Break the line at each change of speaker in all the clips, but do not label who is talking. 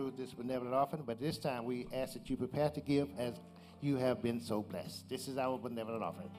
through this benevolent offering, but this time we ask that you prepare to give as you have been so blessed. This is our benevolent offering.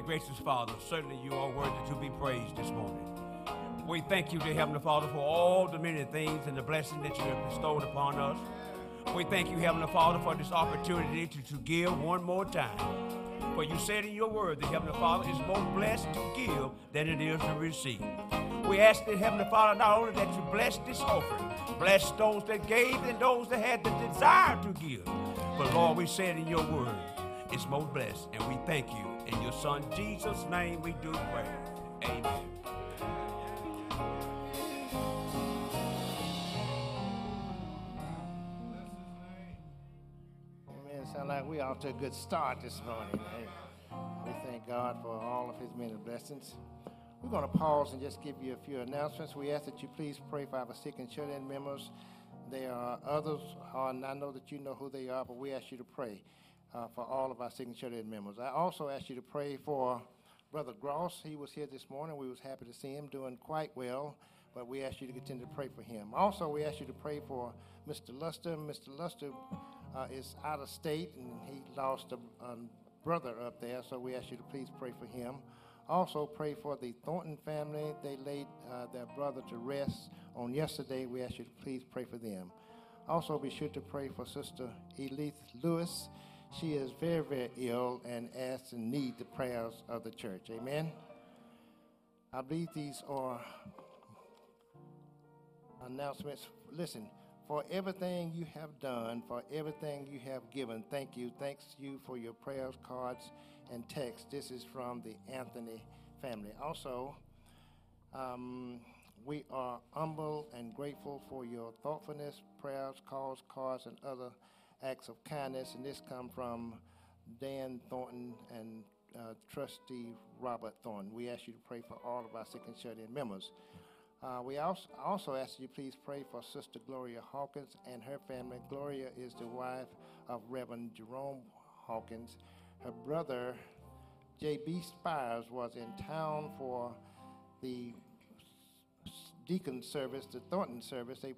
Gracious Father, certainly you are worthy to be praised this morning. We thank you, dear Heavenly Father, for all the many things and the blessings that you have bestowed upon us. We thank you, Heavenly Father, for this opportunity to, to give one more time. For you said in your word that Heavenly Father is more blessed to give than it is to receive. We ask that Heavenly Father not only that you bless this offering, bless those that gave and those that had the desire to give. But Lord, we said in your word, it's most blessed. And we thank you. In your son Jesus' name we do pray. Amen.
Amen. Sound like we off to a good start this morning. Hey, we thank God for all of his many blessings. We're going to pause and just give you a few announcements. We ask that you please pray for our sick and shut-in members. There are others, and I know that you know who they are, but we ask you to pray uh, for all of our sick members. I also ask you to pray for Brother Gross. He was here this morning. We was happy to see him doing quite well, but we ask you to continue to pray for him. Also, we ask you to pray for Mr. Luster. Mr. Luster uh, is out of state, and he lost a, a brother up there, so we ask you to please pray for him. Also, pray for the Thornton family. They laid uh, their brother to rest on yesterday. We ask you to please pray for them. Also, be sure to pray for Sister Elith Lewis. She is very, very ill and asks and needs the prayers of the church. Amen. I believe these are announcements. Listen, for everything you have done, for everything you have given, thank you. Thanks you for your prayers, cards, and texts. This is from the Anthony family. Also, um, we are humble and grateful for your thoughtfulness, prayers, calls, cards, and other acts of kindness. And this come from Dan Thornton and uh, Trustee Robert Thornton. We ask you to pray for all of our sick and shut-in members. Uh, we also, also ask you please pray for Sister Gloria Hawkins and her family. Gloria is the wife of Reverend Jerome Hawkins. Her brother, J.B. Spires, was in town for the deacon service, the Thornton service. They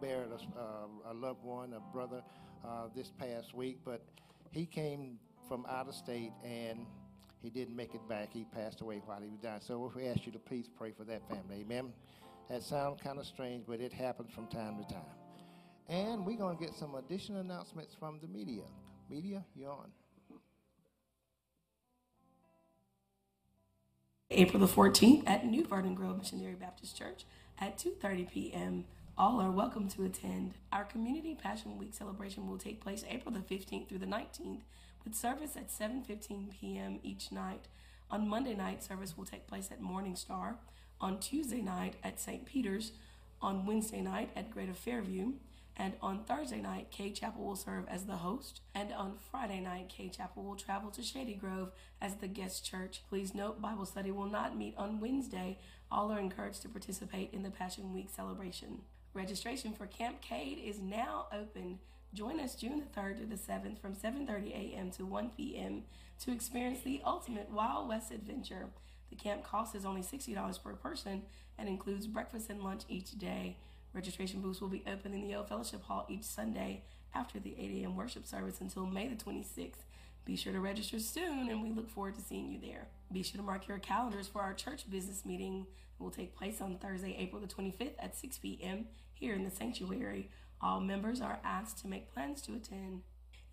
buried a, uh, a loved one, a brother, uh, this past week, but he came from out of state and he didn't make it back. He passed away while he was dying. So we ask you to please pray for that family. Amen. That sounds kind of strange, but it happens from time to time. And we're going to get some additional announcements from the media. Media, you're on.
April the 14th at New Vernon Grove Missionary Baptist Church at 2:30 p.m. All are welcome to attend. Our Community Passion Week celebration will take place April the 15th through the 19th with service at 7:15 p.m. each night. On Monday night, service will take place at Morning Star. On Tuesday night at St. Peter's. On Wednesday night at Greater Fairview. And on Thursday night, Cade Chapel will serve as the host. And on Friday night, Cade Chapel will travel to Shady Grove as the guest church. Please note, Bible study will not meet on Wednesday. All are encouraged to participate in the Passion Week celebration. Registration for Camp Cade is now open. Join us June the 3rd to the 7th from 7:30 a.m. to 1 p.m. to experience the ultimate Wild West adventure. The camp cost is only $60 per person and includes breakfast and lunch each day. Registration booths will be open in the Old Fellowship Hall each Sunday after the 8 a.m. worship service until May the 26th. Be sure to register soon, and we look forward to seeing you there. Be sure to mark your calendars for our church business meeting. It will take place on Thursday, April the 25th at 6 p.m. here in the sanctuary. All members are asked to make plans to attend.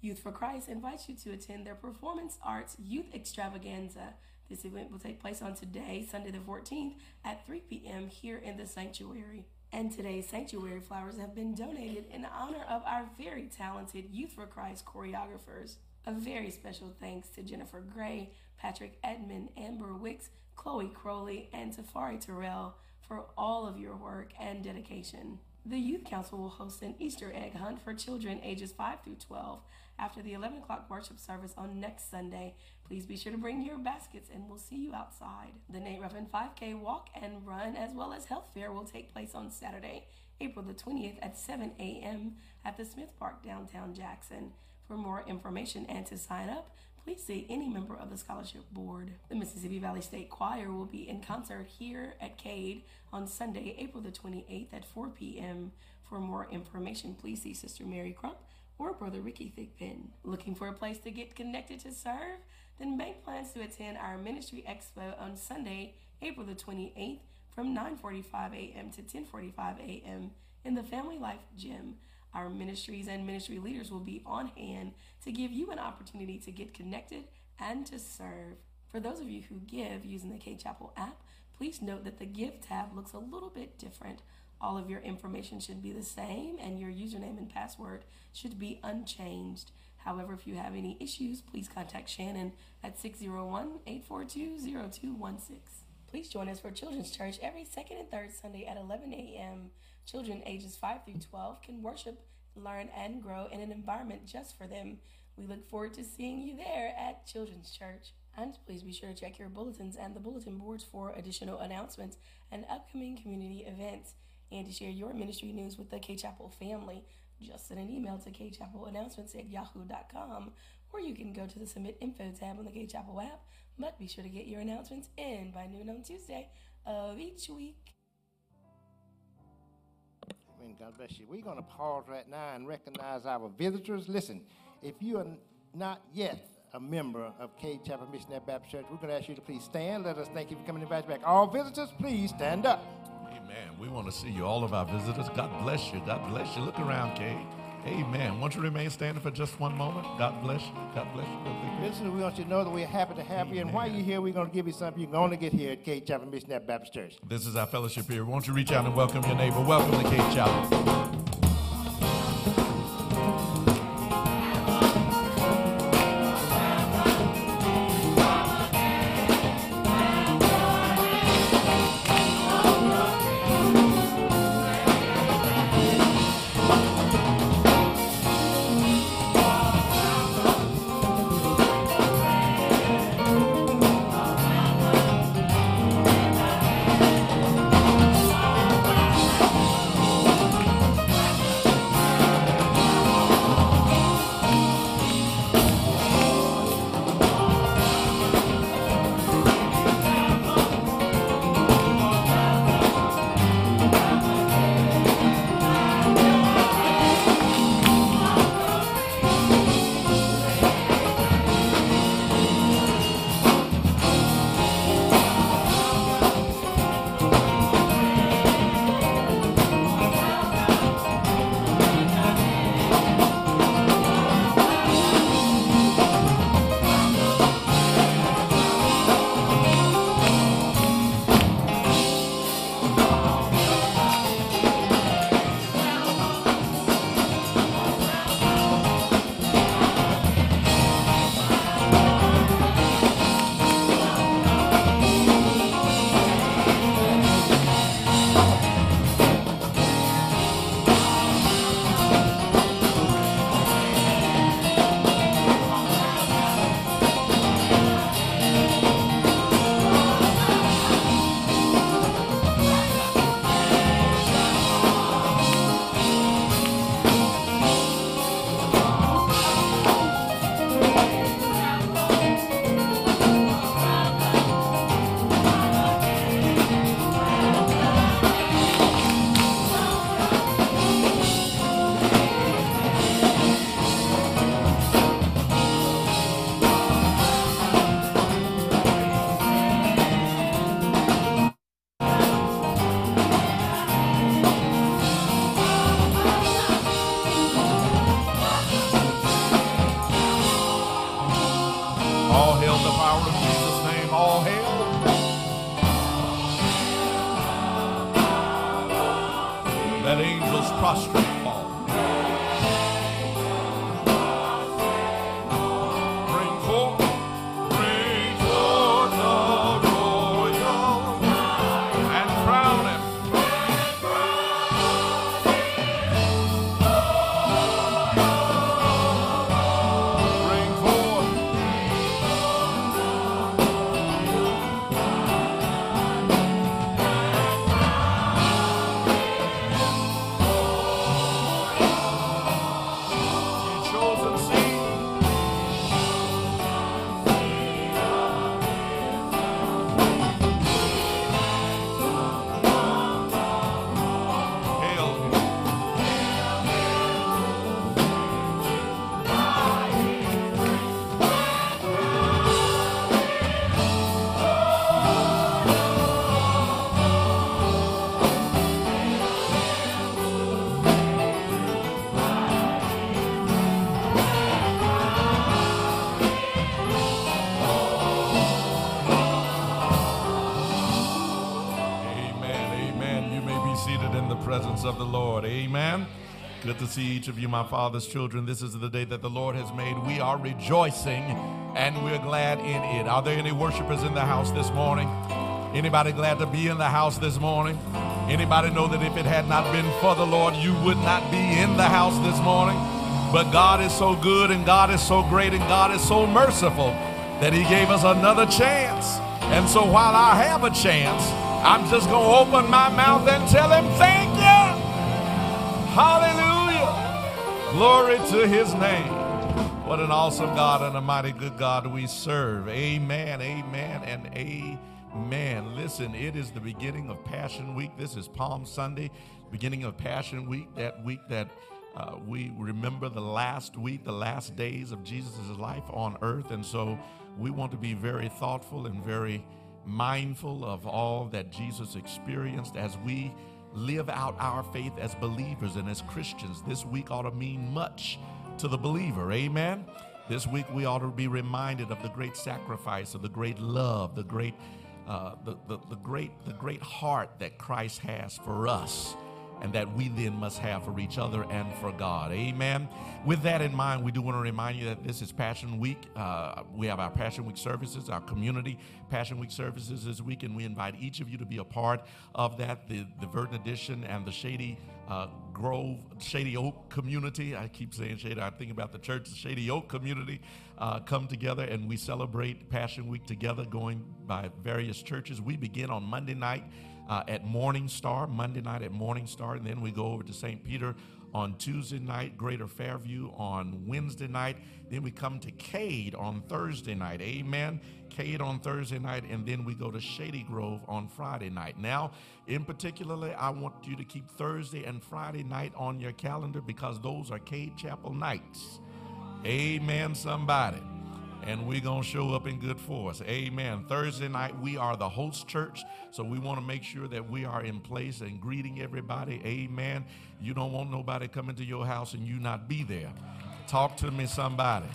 Youth for Christ invites you to attend their Performance Arts Youth Extravaganza. This event will take place on today, Sunday the 14th, at 3 p.m. here in the sanctuary. And today's sanctuary flowers have been donated in honor of our very talented Youth for Christ choreographers. A very special thanks to Jennifer Gray, Patrick Edmond, Amber Wicks, Chloe Crowley, and Tafari Terrell for all of your work and dedication. The Youth Council will host an Easter egg hunt for children ages 5 through 12 after the 11 o'clock worship service on next Sunday. Please be sure to bring your baskets and we'll see you outside. The Nate Ruffin 5K walk and run as well as health fair will take place on Saturday, April the 20th at 7 a.m. at the Smith Park downtown Jackson. For more information and to sign up, please see any member of the scholarship board. The Mississippi Valley State Choir will be in concert here at Cade on Sunday, April the 28th at 4 p.m. For more information, please see Sister Mary Crump or Brother Ricky Thigpen. Looking for a place to get connected to serve? Then make plans to attend our Ministry Expo on Sunday, April the 28th from 9:45 a.m. to 10:45 a.m. in the Family Life Gym. Our ministries and ministry leaders will be on hand to give you an opportunity to get connected and to serve. For those of you who give using the Cade Chapel app, please note that the Give tab looks a little bit different. All of your information should be the same and your username and password should be unchanged. However, if you have any issues, please contact Shannon at 601 842 0216. Please join us for Children's Church every second and third Sunday at 11 a.m. Children ages 5 through 12 can worship, learn, and grow in an environment just for them. We look forward to seeing you there at Children's Church. And please be sure to check your bulletins and the bulletin boards for additional announcements and upcoming community events and to share your ministry news with the Cade Chapel family. Just send an email to kchapelannouncements at yahoo.com or you can go to the Submit Info tab on the Cade Chapel app. But be sure to get your announcements in by noon on Tuesday of each week.
God bless you. We're going to pause right now and recognize our visitors. Listen, if you are not yet a member of Cade Chapel Missionary Baptist Church, we're going to ask you to please stand. Let us thank you for coming and invite back. All visitors, please stand up.
Amen. We want to see you, all of our visitors. God bless you. God bless you. Look around, Cade. Amen. Won't you remain standing for just one moment? God bless you. God bless you.
Visitors, we want you to know that we're happy to have you. And while you're here, we're going to give you something you can only get here at Cade Chapel Missionary Baptist Church.
This is our fellowship here. Won't you reach out and welcome your neighbor? Welcome to Cade Chapel. Presence of the Lord. Amen. Good to see each of you, my father's children. This is the day that the Lord has made. We are rejoicing and we're glad in it. Are there any worshipers in the house this morning? Anybody glad to be in the house this morning? Anybody know that if it had not been for the Lord, you would not be in the house this morning? But God is so good and God is so great and God is so merciful that He gave us another chance. And so while I have a chance, I'm just going to open my mouth and tell Him, Thank. Hallelujah. Glory to His name. What an awesome God and a mighty good God we serve. Amen, amen, and amen. Listen, it is the beginning of Passion Week. This is Palm Sunday, beginning of Passion Week, that week that uh, we remember the last week, the last days of Jesus' life on earth. And so we want to be very thoughtful and very mindful of all that Jesus experienced as we live out our faith as believers and as Christians. This week ought to mean much to the believer. Amen. This week we ought to be reminded of the great sacrifice, of the great love, the great, uh, the, the, the great, the great heart that Christ has for us and that we then must have for each other and for God. Amen. With that in mind, we do want to remind you that this is Passion Week. Uh, we have our Passion Week services, our community Passion Week services this week, and we invite each of you to be a part of that. The, the Verdant Edition and the Shady uh, Grove, Shady Oak community. I keep saying Shady. I think about the church, the Shady Oak community, uh, come together and we celebrate Passion Week together, going by various churches. We begin on Monday night uh, at Morning Star, Monday night at Morning Star, and then we go over to St. Peter on Tuesday night, Greater Fairview on Wednesday night. Then we come to Cade on Thursday night. Amen. Cade on Thursday night, and then we go to Shady Grove on Friday night. Now, in particularly, I want you to keep Thursday and Friday night on your calendar because those are Cade Chapel nights. Amen, somebody and we're going to show up in good force. Amen. Thursday night, we are the host church, so we want to make sure that we are in place and greeting everybody. Amen. You don't want nobody coming to your house and you not be there. Talk to me, somebody.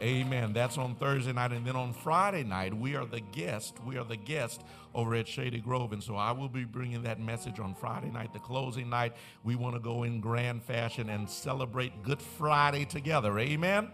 Amen. That's on Thursday night. And then on Friday night, we are the guest. We are the guest over at Shady Grove. And so I will be bringing that message on Friday night, the closing night. We want to go in grand fashion and celebrate Good Friday together. Amen.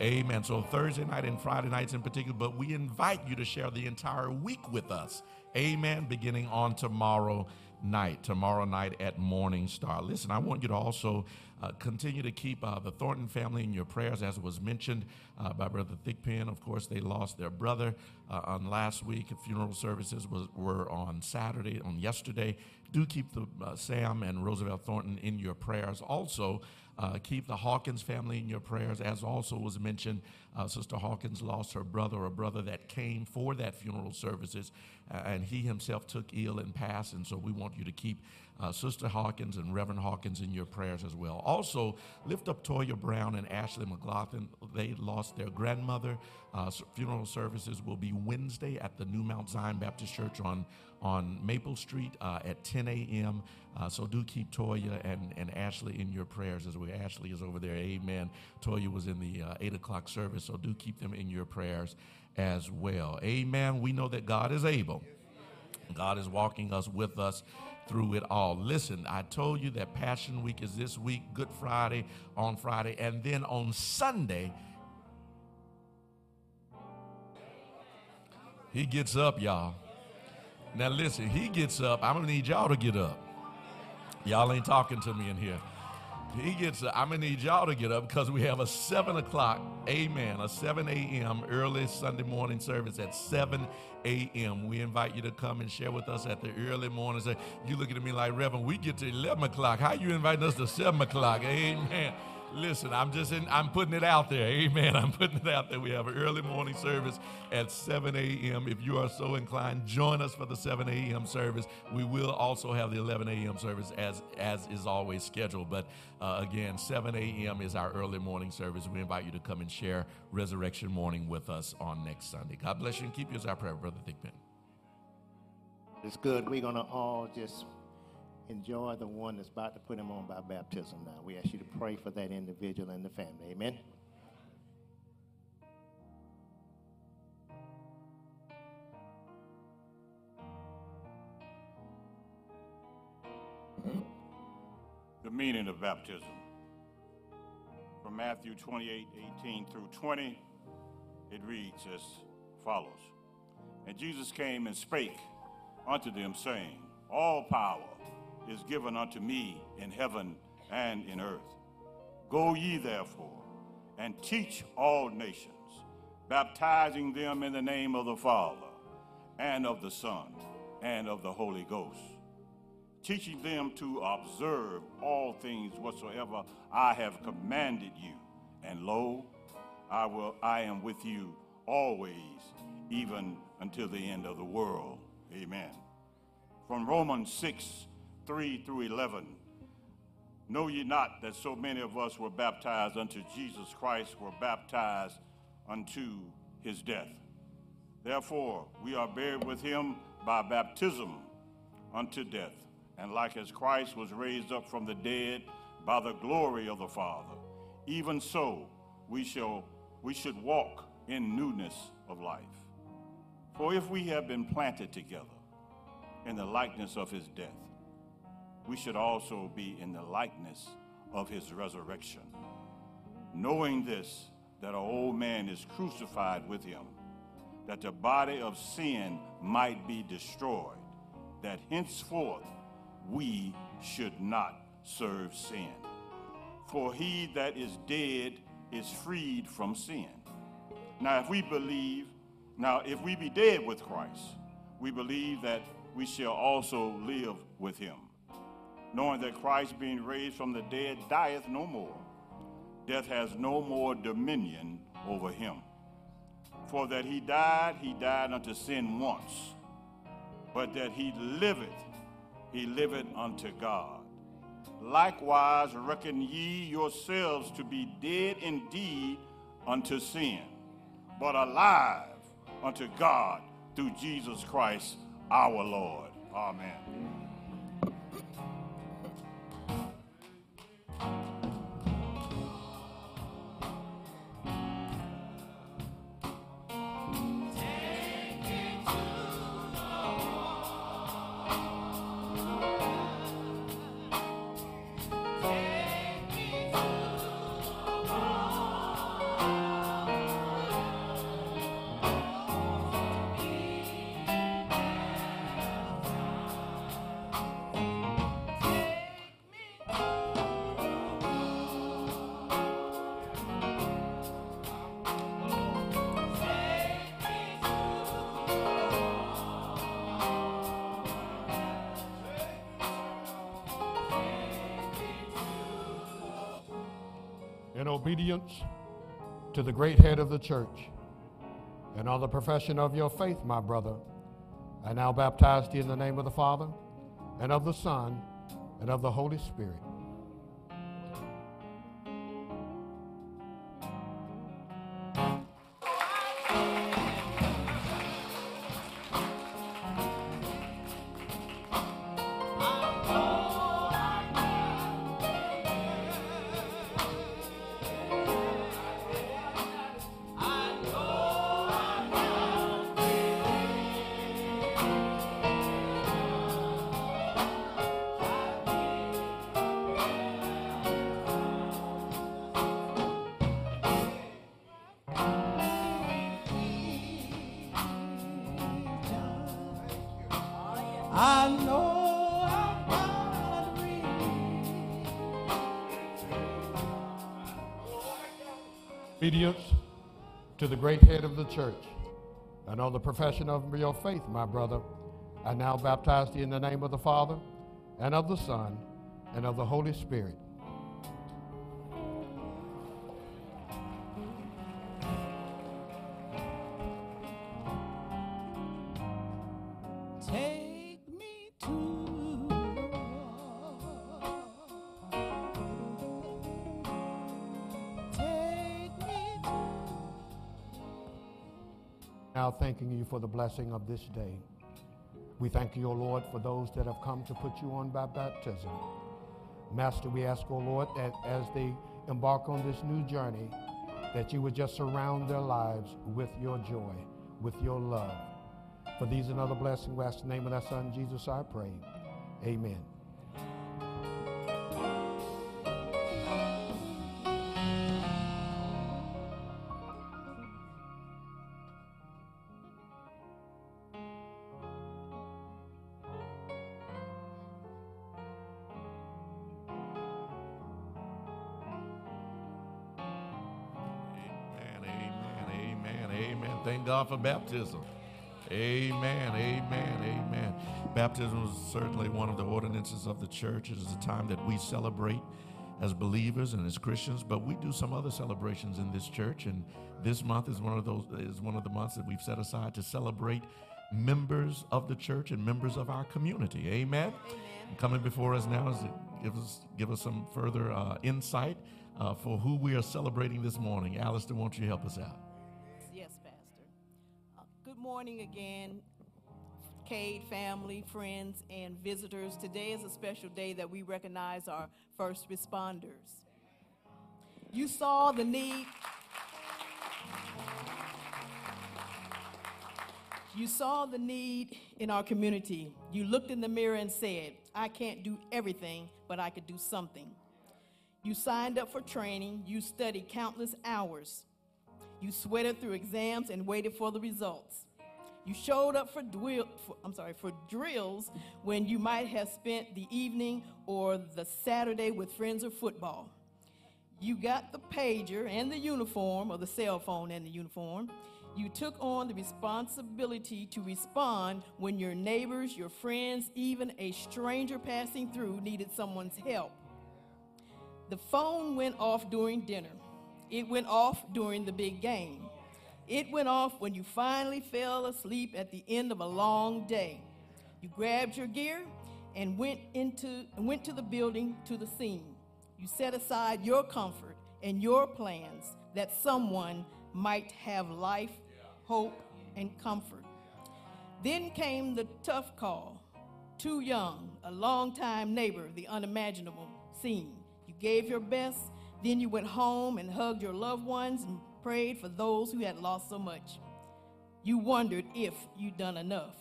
Amen. So Thursday night and Friday nights in particular, but we invite you to share the entire week with us. Amen. Beginning on tomorrow night, tomorrow night at Morning Star. Listen, I want you to also uh, continue to keep uh, the Thornton family in your prayers, as was mentioned uh, by Brother Thigpen. Of course, they lost their brother uh, on last week. Funeral services was, were on Saturday, on yesterday. Do keep the uh, Sam and Roosevelt Thornton in your prayers. Also, uh, keep the Hawkins family in your prayers. As also was mentioned, uh, Sister Hawkins lost her brother, a brother that came for that funeral services, uh, and he himself took ill and passed. And so we want you to keep uh, Sister Hawkins and Reverend Hawkins in your prayers as well. Also, lift up Toya Brown and Ashley McLaughlin. They lost their grandmother. Uh, funeral services will be Wednesday at the New Mount Zion Baptist Church on on Maple Street uh, at 10 a.m. Uh, so do keep Toya and, and Ashley in your prayers as well. Ashley is over there. Amen. Toya was in the uh, 8 o'clock service, so do keep them in your prayers as well. Amen. We know that God is able. God is walking us with us through it all. Listen, I told you that Passion Week is this week, Good Friday on Friday, and then on Sunday, he gets up, y'all. Now listen, he gets up. I'm gonna need y'all to get up. Y'all ain't talking to me in here. He gets up. I'm gonna need y'all to get up because we have a seven o'clock, amen, a 7 a.m. early Sunday morning service at 7 a.m. We invite you to come and share with us at the early morning. Say, you looking at me like Reverend, we get to 11 o'clock. How you inviting us to 7 o'clock? Amen. Listen, I'm just in, I'm putting it out there. Amen. I'm putting it out there. We have an early morning service at 7 a.m. If you are so inclined, join us for the 7 a.m. service. We will also have the 11 a.m. service as, as is always scheduled. But uh, again, 7 a.m. is our early morning service. We invite you to come and share resurrection morning with us on next Sunday. God bless you and keep you as our prayer, Brother Thigpen.
It's good. We're to all just enjoy the one that's about to put him on by baptism now. We ask you to pray for that individual and the family. Amen.
The meaning of baptism. From Matthew 28 18 through 20, it reads as follows And Jesus came and spake unto them, saying, All power is given unto me in heaven and in earth. Go ye therefore and teach all nations, baptizing them in the name of the Father and of the Son and of the Holy Ghost teaching them to observe all things whatsoever I have commanded you. And lo, I will I am with you always, even until the end of the world. Amen. From Romans 6, 3 through 11. Know ye not that so many of us were baptized unto Jesus Christ, were baptized unto his death? Therefore, we are buried with him by baptism unto death and like as Christ was raised up from the dead by the glory of the Father, even so we shall we should walk in newness of life. For if we have been planted together in the likeness of his death, we should also be in the likeness of his resurrection. Knowing this, that our old man is crucified with him, that the body of sin might be destroyed, that henceforth we should not serve sin. For he that is dead is freed from sin. Now, if we believe, now, if we be dead with Christ, we believe that we shall also live with him, knowing that Christ, being raised from the dead, dieth no more. Death has no more dominion over him. For that he died, he died unto sin once, but that he liveth, he liveth unto God. Likewise, reckon ye yourselves to be dead indeed unto sin, but alive unto God through Jesus Christ our Lord. Amen.
Obedience to the great head of the church and on the profession of your faith, my brother, I now baptize thee in the name of the Father and of the Son and of the Holy Spirit. Church and on the profession of your faith, my brother, I now baptize thee in the name of the Father and of the Son and of the Holy Spirit. For the blessing of this day. We thank you, O Lord, for those that have come to put you on by baptism. Master, we ask, O Lord, that as they embark on this new journey, that you would just surround their lives with your joy, with your love. For these and other blessings, we ask the name of thy Son, Jesus, I pray. Amen.
For baptism. Amen, amen, amen. Baptism is certainly one of the ordinances of the church. It is a time that we celebrate as believers and as Christians, but we do some other celebrations in this church, and this month is one of those is one of the months that we've set aside to celebrate members of the church and members of our community. Amen. And coming before us now is to give us give us some further uh, insight uh, for who we are celebrating this morning. Alistair, won't you help us out?
Morning again, Cade family, friends, and visitors. Today is a special day that we recognize our first responders. You saw the need. You saw the need in our community. You looked in the mirror and said, I can't do everything, but I could do something. You signed up for training. You studied countless hours. You sweated through exams and waited for the results. You showed up for, dwill, for, I'm sorry, for drills when you might have spent the evening or the Saturday with friends or football. You got the pager and the uniform, or the cell phone and the uniform. You took on the responsibility to respond when your neighbors, your friends, even a stranger passing through needed someone's help. The phone went off during dinner. It went off during the big game. It went off when you finally fell asleep at the end of a long day. You grabbed your gear and went into went to the building to the scene. You set aside your comfort and your plans that someone might have life, hope, and comfort. Then came the tough call. Too young, a longtime neighbor, the unimaginable scene. You gave your best, then you went home and hugged your loved ones and prayed for those who had lost so much. You wondered if you'd done enough.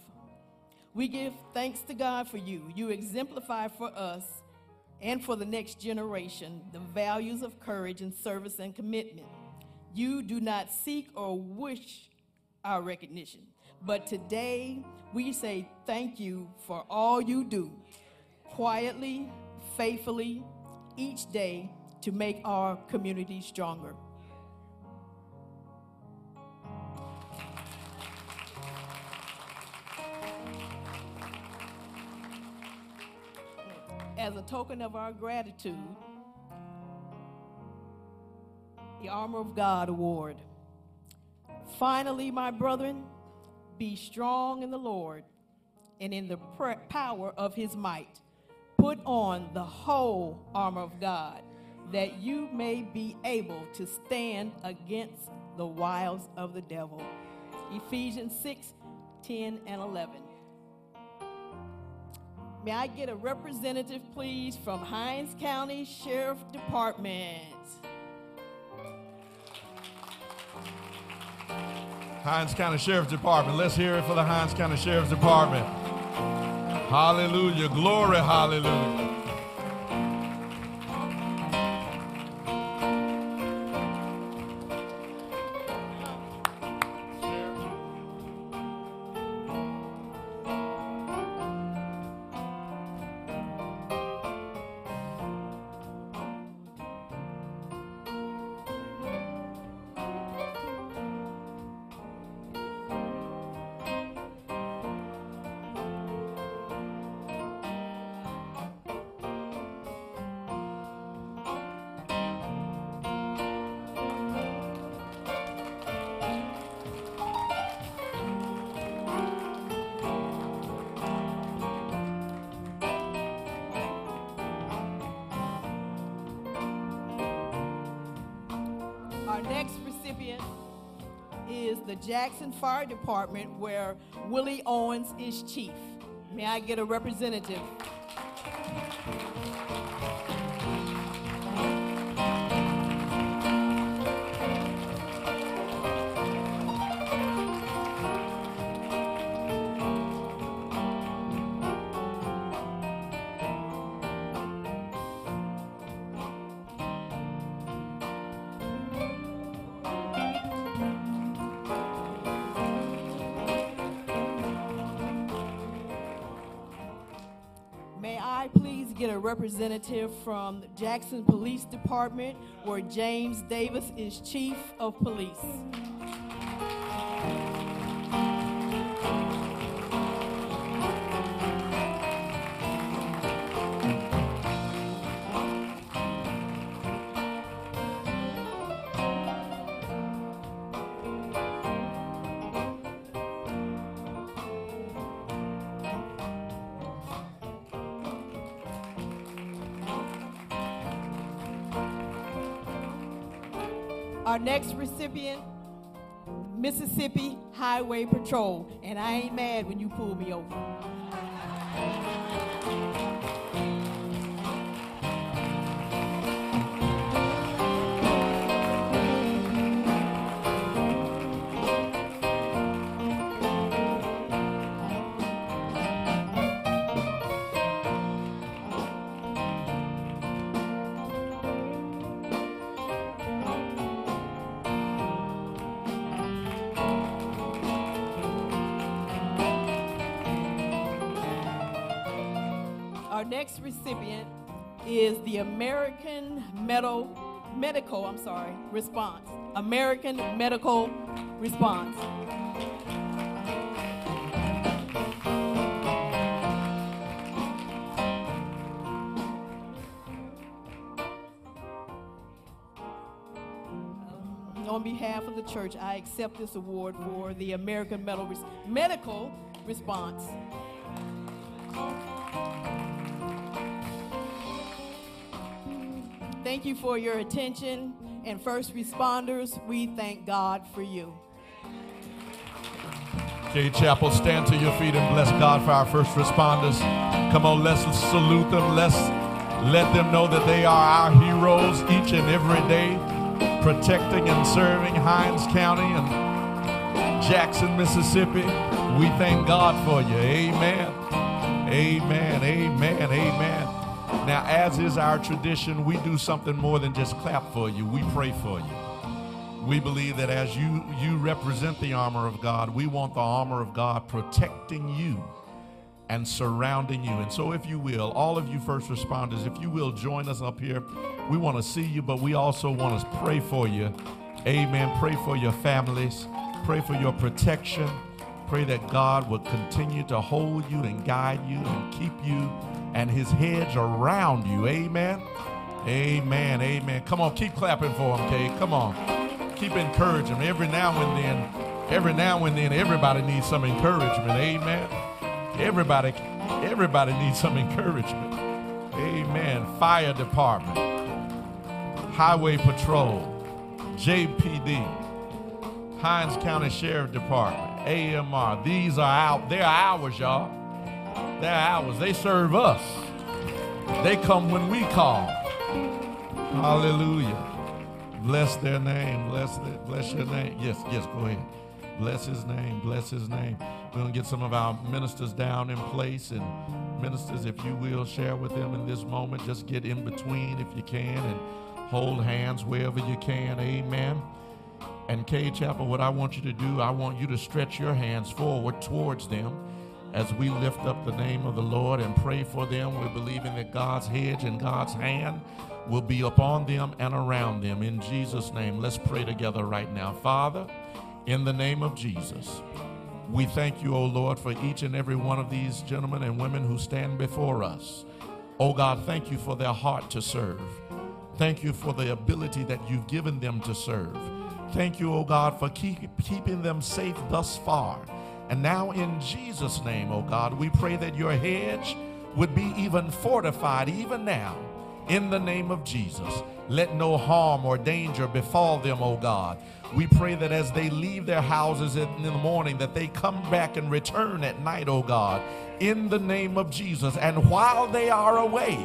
We give thanks to God for you. You exemplify for us and for the next generation the values of courage and service and commitment. You do not seek or wish our recognition, but today we say thank you for all you do, quietly, faithfully, each day to make our community stronger. As a token of our gratitude, the Armor of God Award. Finally, my brethren, be strong in the Lord and in the power of his might. Put on the whole armor of God, that you may be able to stand against the wiles of the devil. Ephesians 6 10 and 11. May I get a representative, please, from Hinds County Sheriff Department?
Hinds County Sheriff's Department. Let's hear it for the Hinds County Sheriff's Department. Hallelujah. Glory, hallelujah.
Fire Department, where Willie Owens is chief. May I get a representative? Representative from Jackson Police Department, where James Davis is chief of police? Our next recipient, Mississippi Highway Patrol. And I ain't mad when you pull me over. Recipient is the American Medal, Medical, I'm sorry, Response. American Medical Response. Um, on behalf of the church, I accept this award for the American Medical Response. Thank you for your attention. And first responders, we thank God for you.
Cade Chapel, stand to your feet and bless God for our first responders. Come on, let's salute them. Let's let them know that they are our heroes each and every day, protecting and serving Hinds County and Jackson, Mississippi. We thank God for you. Amen. Amen. Amen. Amen. Now, as is our tradition, we do something more than just clap for you. We pray for you. We believe that as you you represent the armor of God, we want the armor of God protecting you and surrounding you. And so if you will, all of you first responders, if you will join us up here. We want to see you, but we also want to pray for you. Amen. Pray for your families. Pray for your protection. Pray that God will continue to hold you and guide you and keep you and his hedge around you. Amen. Amen. Amen. Come on, keep clapping for him, Kay. Come on. Keep encouraging him. Every now and then, every now and then, everybody needs some encouragement. Amen. Everybody, everybody needs some encouragement. Amen. Fire department, highway patrol, JPD, Hinds County Sheriff Department, AMR. These are out. They're ours, y'all. They're ours. They serve us. They come when we call. Hallelujah. Bless their name. Bless the, bless your name. Yes, yes, go ahead. Bless his name. Bless his name. We're going to get some of our ministers down in place. And ministers, if you will, share with them in this moment. Just get in between if you can and hold hands wherever you can. Amen. And Cade Chapel, what I want you to do, I want you to stretch your hands forward towards them as we lift up the name of the Lord and pray for them. We're believing that God's hedge and God's hand will be upon them and around them. In Jesus' name, let's pray together right now. Father, in the name of Jesus, we thank you, O Lord, for each and every one of these gentlemen and women who stand before us. Oh God, thank you for their heart to serve. Thank you for the ability that you've given them to serve. Thank you, oh God, for keep, keeping them safe thus far. And now, in Jesus' name, oh God, we pray that your hedge would be even fortified, even now, in the name of Jesus. Let no harm or danger befall them, oh God. We pray that as they leave their houses in the morning, that they come back and return at night, oh God, in the name of Jesus. And while they are away,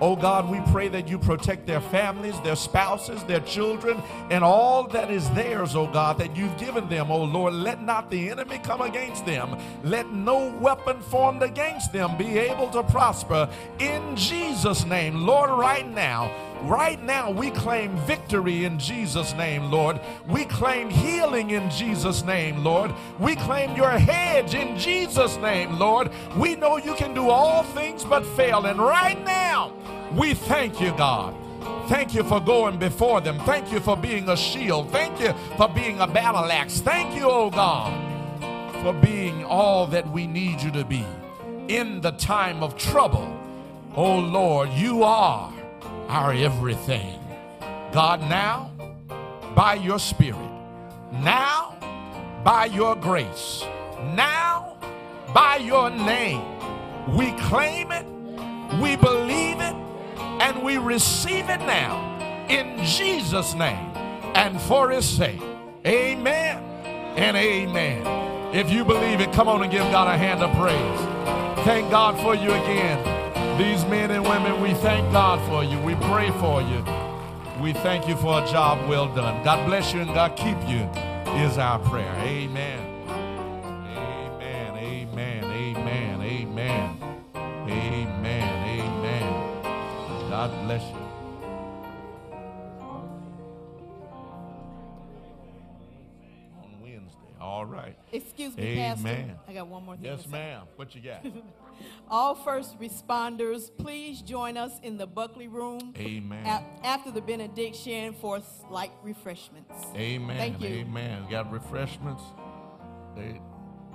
oh God, we pray that you protect their families, their spouses, their children, and all that is theirs, oh God, that you've given them, oh Lord. Let not the enemy come against them. Let no weapon formed against them be able to prosper in Jesus' name. Lord, right now, Right now, we claim victory in Jesus' name, Lord. We claim healing in Jesus' name, Lord. We claim your hedge in Jesus' name, Lord. We know you can do all things but fail. And right now, we thank you, God. Thank you for going before them. Thank you for being a shield. Thank you for being a battle axe. Thank you, oh God, for being all that we need you to be in the time of trouble. Oh Lord, you are our everything. God, now, by your Spirit, now, by your grace, now, by your name, we claim it, we believe it, and we receive it now. In Jesus' name, and for his sake. Amen and amen. If you believe it, come on and give God a hand of praise. Thank God for you again. These men and women, we thank God for you. We pray for you. We thank you for a job well done. God bless you and God keep you is our prayer. Amen. Amen. Amen. Amen. Amen. Amen. Amen. God bless you. On Wednesday. All right.
Excuse me, Pastor. I got one more thing.
Yes,
to say.
ma'am. What you got?
All first responders, please join us in the Buckley Room
Amen.
a- after the benediction for light refreshments.
Amen.
Thank you.
Amen. Got refreshments? They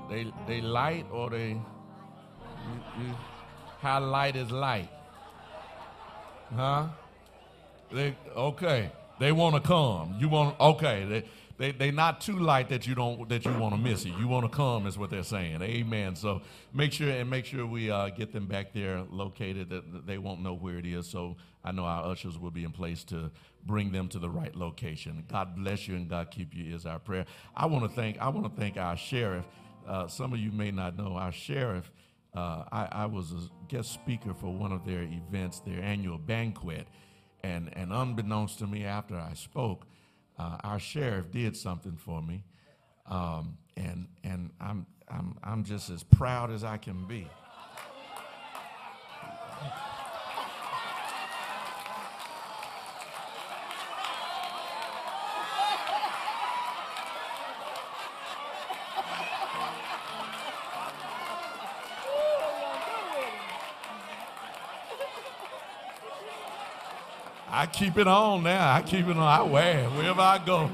they they light or they you, you, how light is light? Huh? They okay. They want to come. You want okay. They they they not too light that you don't that you want to miss it. You want to come is what they're saying. Amen. So make sure and make sure we uh, get them back there located. That they won't know where it is. So I know our ushers will be in place to bring them to the right location. God bless you and God keep you is our prayer. I want to thank I want to thank our sheriff. Uh, some of you may not know our sheriff. Uh, I, I was a guest speaker for one of their events, their annual banquet, and and unbeknownst to me, after I spoke, uh, our sheriff did something for me, um, and and I'm I'm I'm just as proud as I can be. I keep it on now. I keep it on. I wear it wherever I go.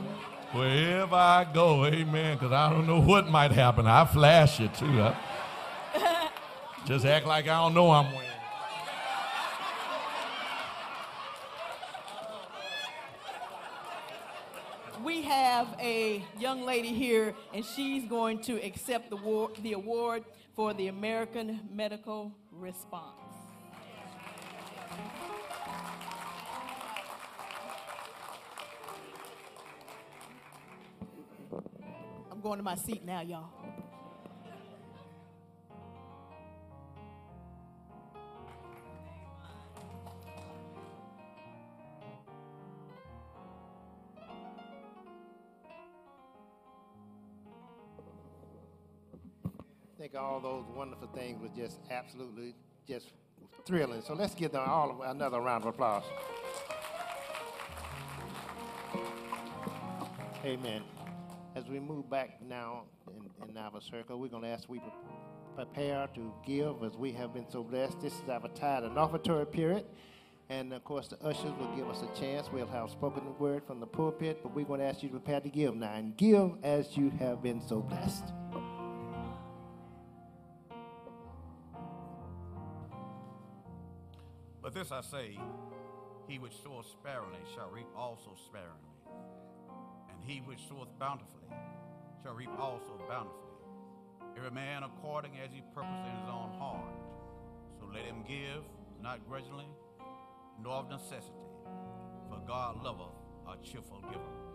Wherever I go, amen. Because I don't know what might happen. I flash it too. I- just act like I don't know I'm wearing.
We have a young lady here, and she's going to accept the, war- the award for the American Medical Response. I'm going to my seat now, y'all.
I think all those wonderful things was just absolutely just thrilling. So let's give them all another round of applause. Amen. As we move back now in, in our circle, we're going to ask we pre- prepare to give as we have been so blessed. This is our tithe and offertory period. And of course, the ushers will give us a chance. We'll have spoken the word from the pulpit, but we're going to ask you to prepare to give now and give as you have been so blessed.
But this I say, he which soweth sparingly shall reap also sparingly, and he which soweth bountifully shall reap also bountifully. Every man according as he purposed in his own heart. So let him give, not grudgingly, nor of necessity, for God loveth a cheerful giver.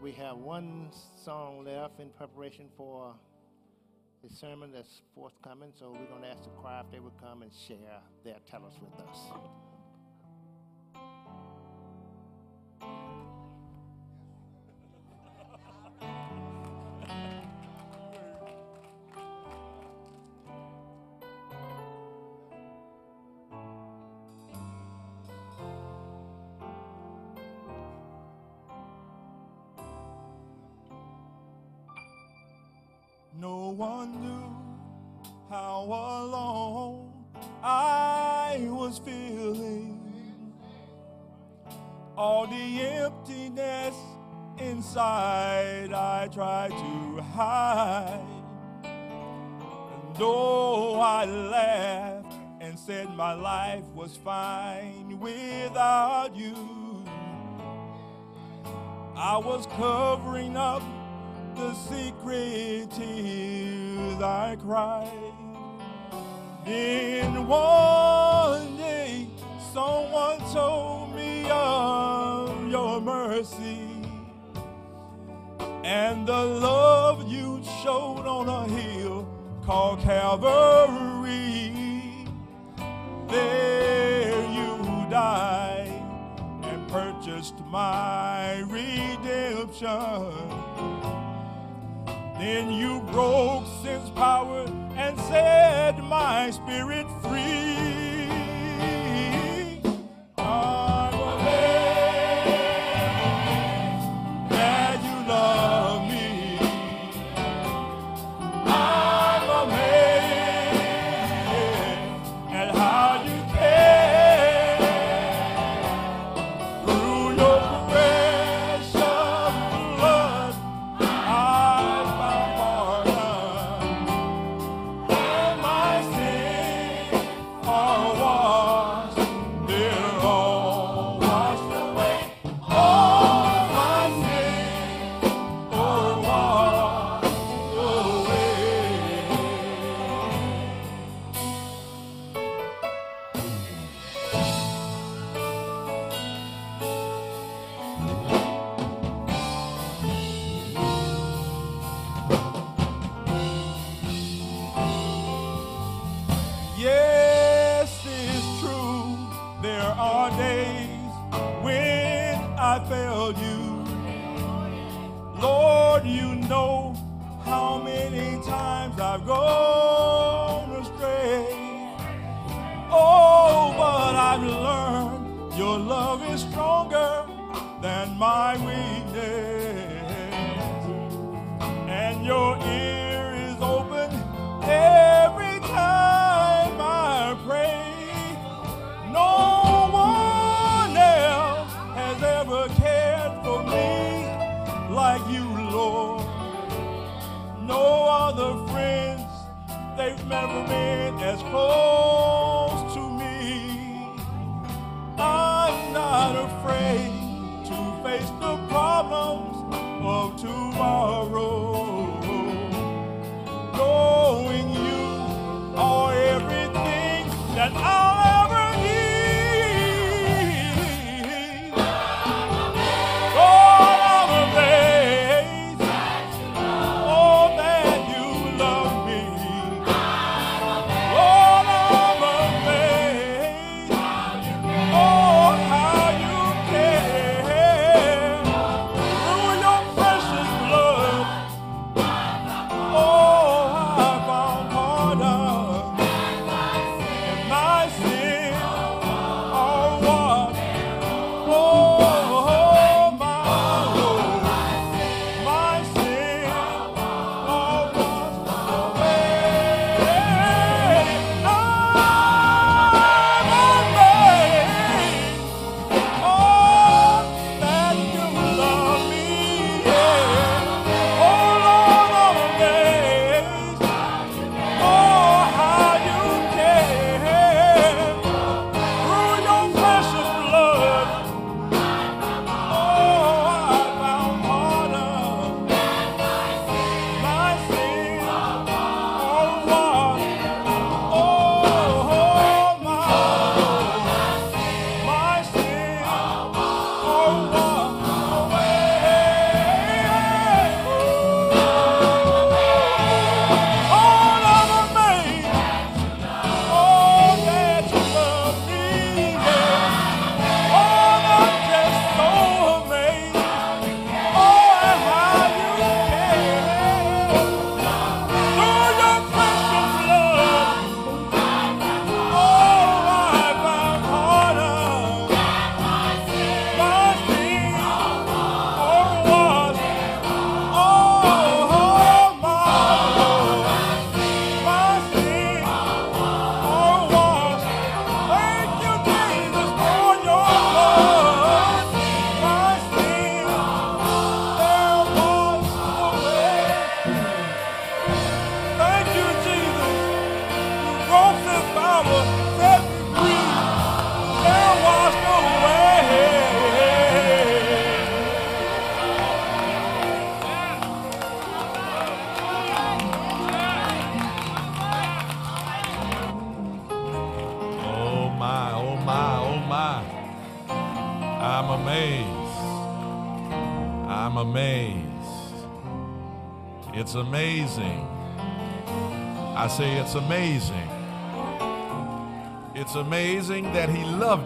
We have one song left in preparation for the sermon that's forthcoming. So we're going to ask the choir if they would come and share their tellers with us.
No one knew how alone I was feeling. All the emptiness inside I tried to hide. And though I laughed and said my life was fine without you, I was covering up the secret tears I cried. Then one day, someone told me of your mercy and the love you showed on a hill called Calvary. There you died and purchased my redemption. Then you broke sin's power and set my spirit free.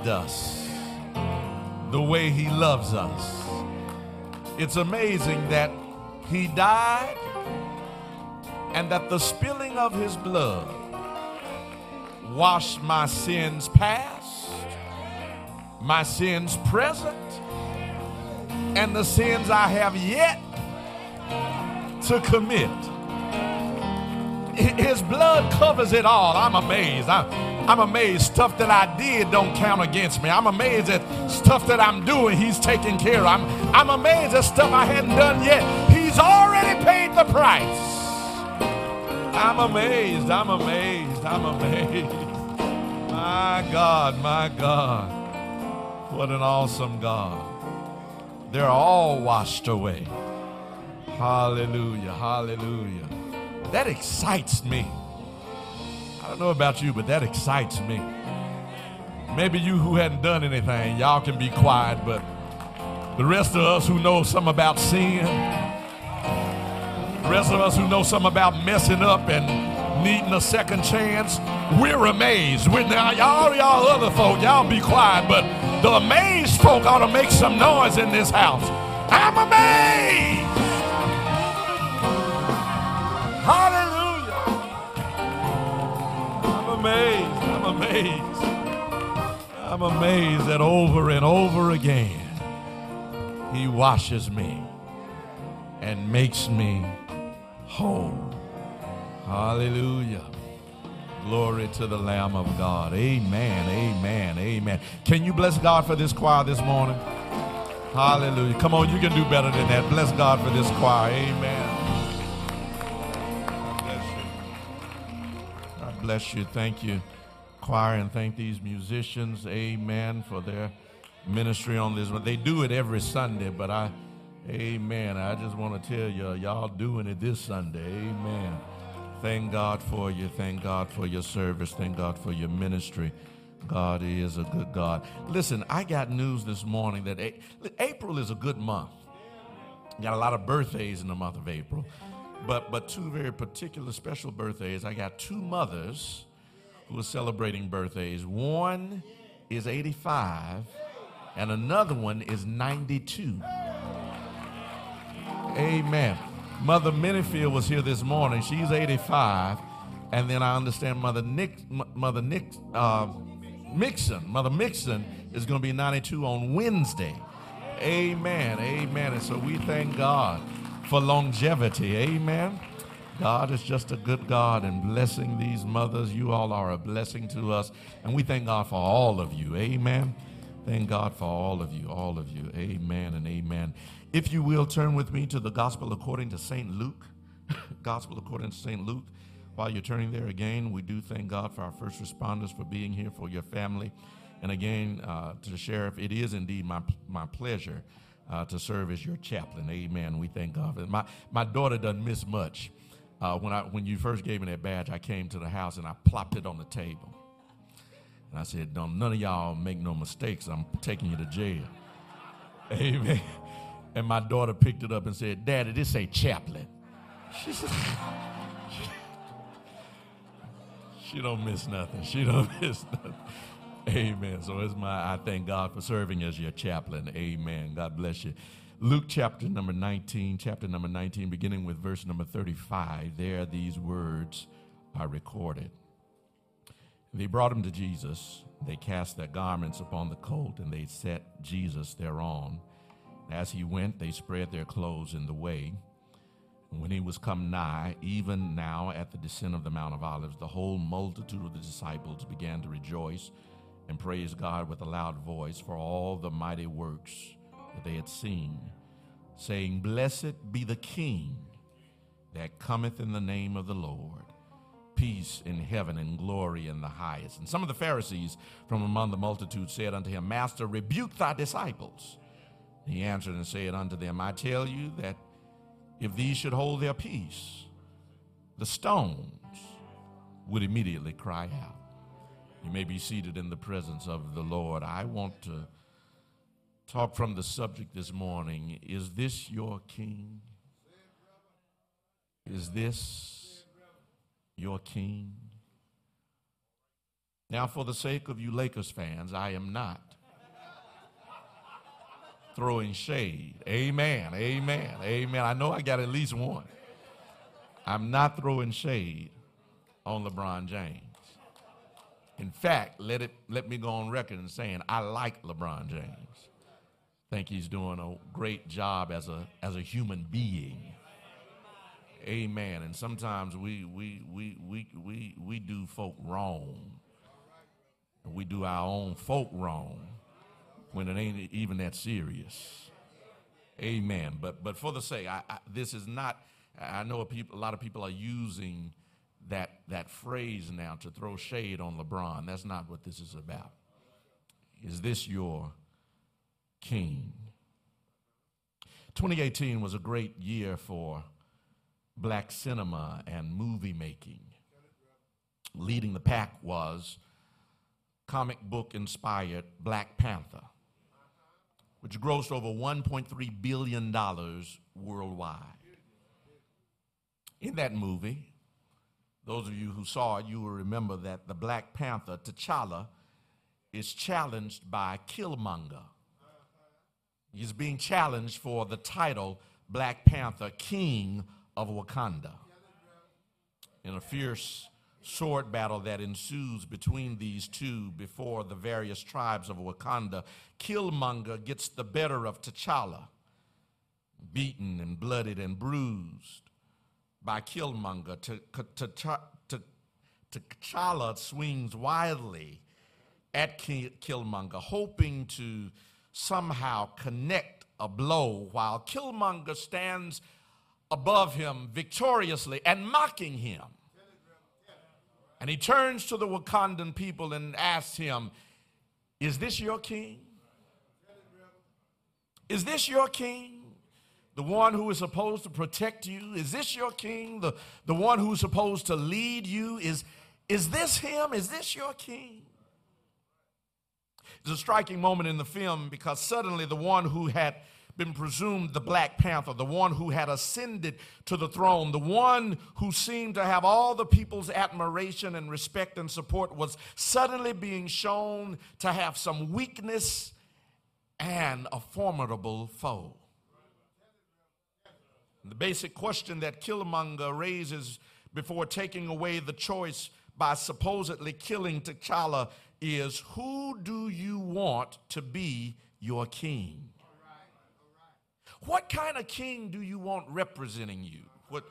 Loved us the way He loves us. It's amazing that He died and that the spilling of His blood washed my sins past, my sins present, and the sins I have yet to commit. His blood covers it all. I'm amazed. I'm, I'm amazed. Stuff that I did don't count against me. I'm amazed at stuff that I'm doing, He's taking care of. I'm, I'm amazed at stuff I hadn't done yet. He's already paid the price. I'm amazed. I'm amazed. I'm amazed. My God, my God. What an awesome God. They're all washed away. Hallelujah, hallelujah. That excites me. I don't know about you, but that excites me. Maybe you who hadn't done anything, y'all can be quiet, but the rest of us who know something about sin, the rest of us who know something about messing up and needing a second chance, we're amazed. We're now, y'all, y'all other folk, y'all be quiet, but the amazed folk ought to make some noise in this house. I'm amazed. Hallelujah. Amazed. I'm amazed. I'm amazed that over and over again, He washes me and makes me whole. Hallelujah. Glory to the Lamb of God. Amen. Amen. Amen. Can you bless God for this choir this morning? Hallelujah. Come on, you can do better than that. Bless God for this choir. Amen. Bless you. Thank you, choir, and thank these musicians. Amen. For their ministry on this one. They do it every Sunday, but I, amen. I just want to tell you, y'all doing it this Sunday. Amen. Thank God for you. Thank God for your service. Thank God for your ministry. God is a good God. Listen, I got news this morning that April is a good month. Got a lot of birthdays in the month of April, but but two very particular special birthdays. I got two mothers who are celebrating birthdays. One is 85, and another one is 92. Amen. Mother Minifield was here this morning. She's 85. And then I understand Mother Nick, Mother Nick, uh, Mixon, Mother Mixon is going to be 92 on Wednesday. Amen. Amen. And so we thank God for longevity. Amen. God is just a good God and blessing these mothers. You all are a blessing to us. And we thank God for all of you. Amen. Thank God for all of you, all of you. Amen and amen. If you will, turn with me to the Gospel according to St. Luke. Gospel according to St. Luke. While you're turning there again, we do thank God for our first responders for being here, for your family. And again, uh, to the sheriff, it is indeed my, my pleasure uh, to serve as your chaplain. Amen. We thank God. for. My, my daughter doesn't miss much. Uh, when, I, when you first gave me that badge, I came to the house and I plopped it on the table. And I said, Don't none of y'all make no mistakes. I'm taking you to jail. Amen. And my daughter picked it up and said, Daddy, this ain't chaplain. She said, She don't miss nothing. She don't miss nothing. Amen. So it's my I thank God for serving as your chaplain. Amen. God bless you. Luke chapter number 19, chapter number 19, beginning with verse number 35. There these words are recorded. They brought him to Jesus. They cast their garments upon the colt, and they set Jesus thereon. As he went, they spread their clothes in the way. And when he was come nigh, even now at the descent of the Mount of Olives, the whole multitude of the disciples began to rejoice and praised God with a loud voice for all the mighty works that they had seen, saying, Blessed be the King that cometh in the name of the Lord peace in heaven and glory in the highest. And some of the Pharisees from among the multitude said unto him, Master, rebuke thy disciples. He answered and said unto them, I tell you that if these should hold their peace, the stones would immediately cry out. You may be seated in the presence of the Lord. I want to talk from the subject this morning. Is this your king? Is this your king? Now, for the sake of you Lakers fans, I am not throwing shade. Amen, amen, amen. I know I got at least one. I'm not throwing shade on LeBron James. In fact, let it let me go on record and saying I like LeBron James. Think he's doing a great job as a as a human being. Amen. And sometimes we we we we we we do folk wrong. We do our own folk wrong when it ain't even that serious. Amen. But but for the sake, I, I, this is not. I know a, people, a lot of people are using that, that phrase now to throw shade on LeBron. That's not what this is about. Is this your king? 2018 was a great year for black cinema and movie making. Leading the pack was comic book inspired Black Panther, which grossed over $1.3 billion worldwide. In that movie, those of you who saw it, you will remember that the Black Panther, T'Challa, is challenged by Killmonger. He's being challenged for the title Black Panther, King of Wakanda. In a fierce sword battle that ensues between these two before the various tribes of Wakanda, Killmonger gets the better of T'Challa, beaten and blooded and bruised by Killmonger. T'Challa swings wildly at Killmonger, hoping to somehow connect a blow while Killmonger stands above him victoriously and mocking him. And he turns to the Wakandan people and asks him, Is this your king? Is this your king? The one who is supposed to protect you? Is this your king? The, the one who's supposed to lead you? Is, is this him? Is this your king? It's a striking moment in the film because suddenly the one who had been presumed the Black Panther, the one who had ascended to the throne, the one who seemed to have all the people's admiration and respect and support, was suddenly being shown to have some weakness and a formidable foe. The basic question that Killmonger raises before taking away the choice by supposedly killing T'Challa is who do you want to be your king? What kind of king do you want representing you? What,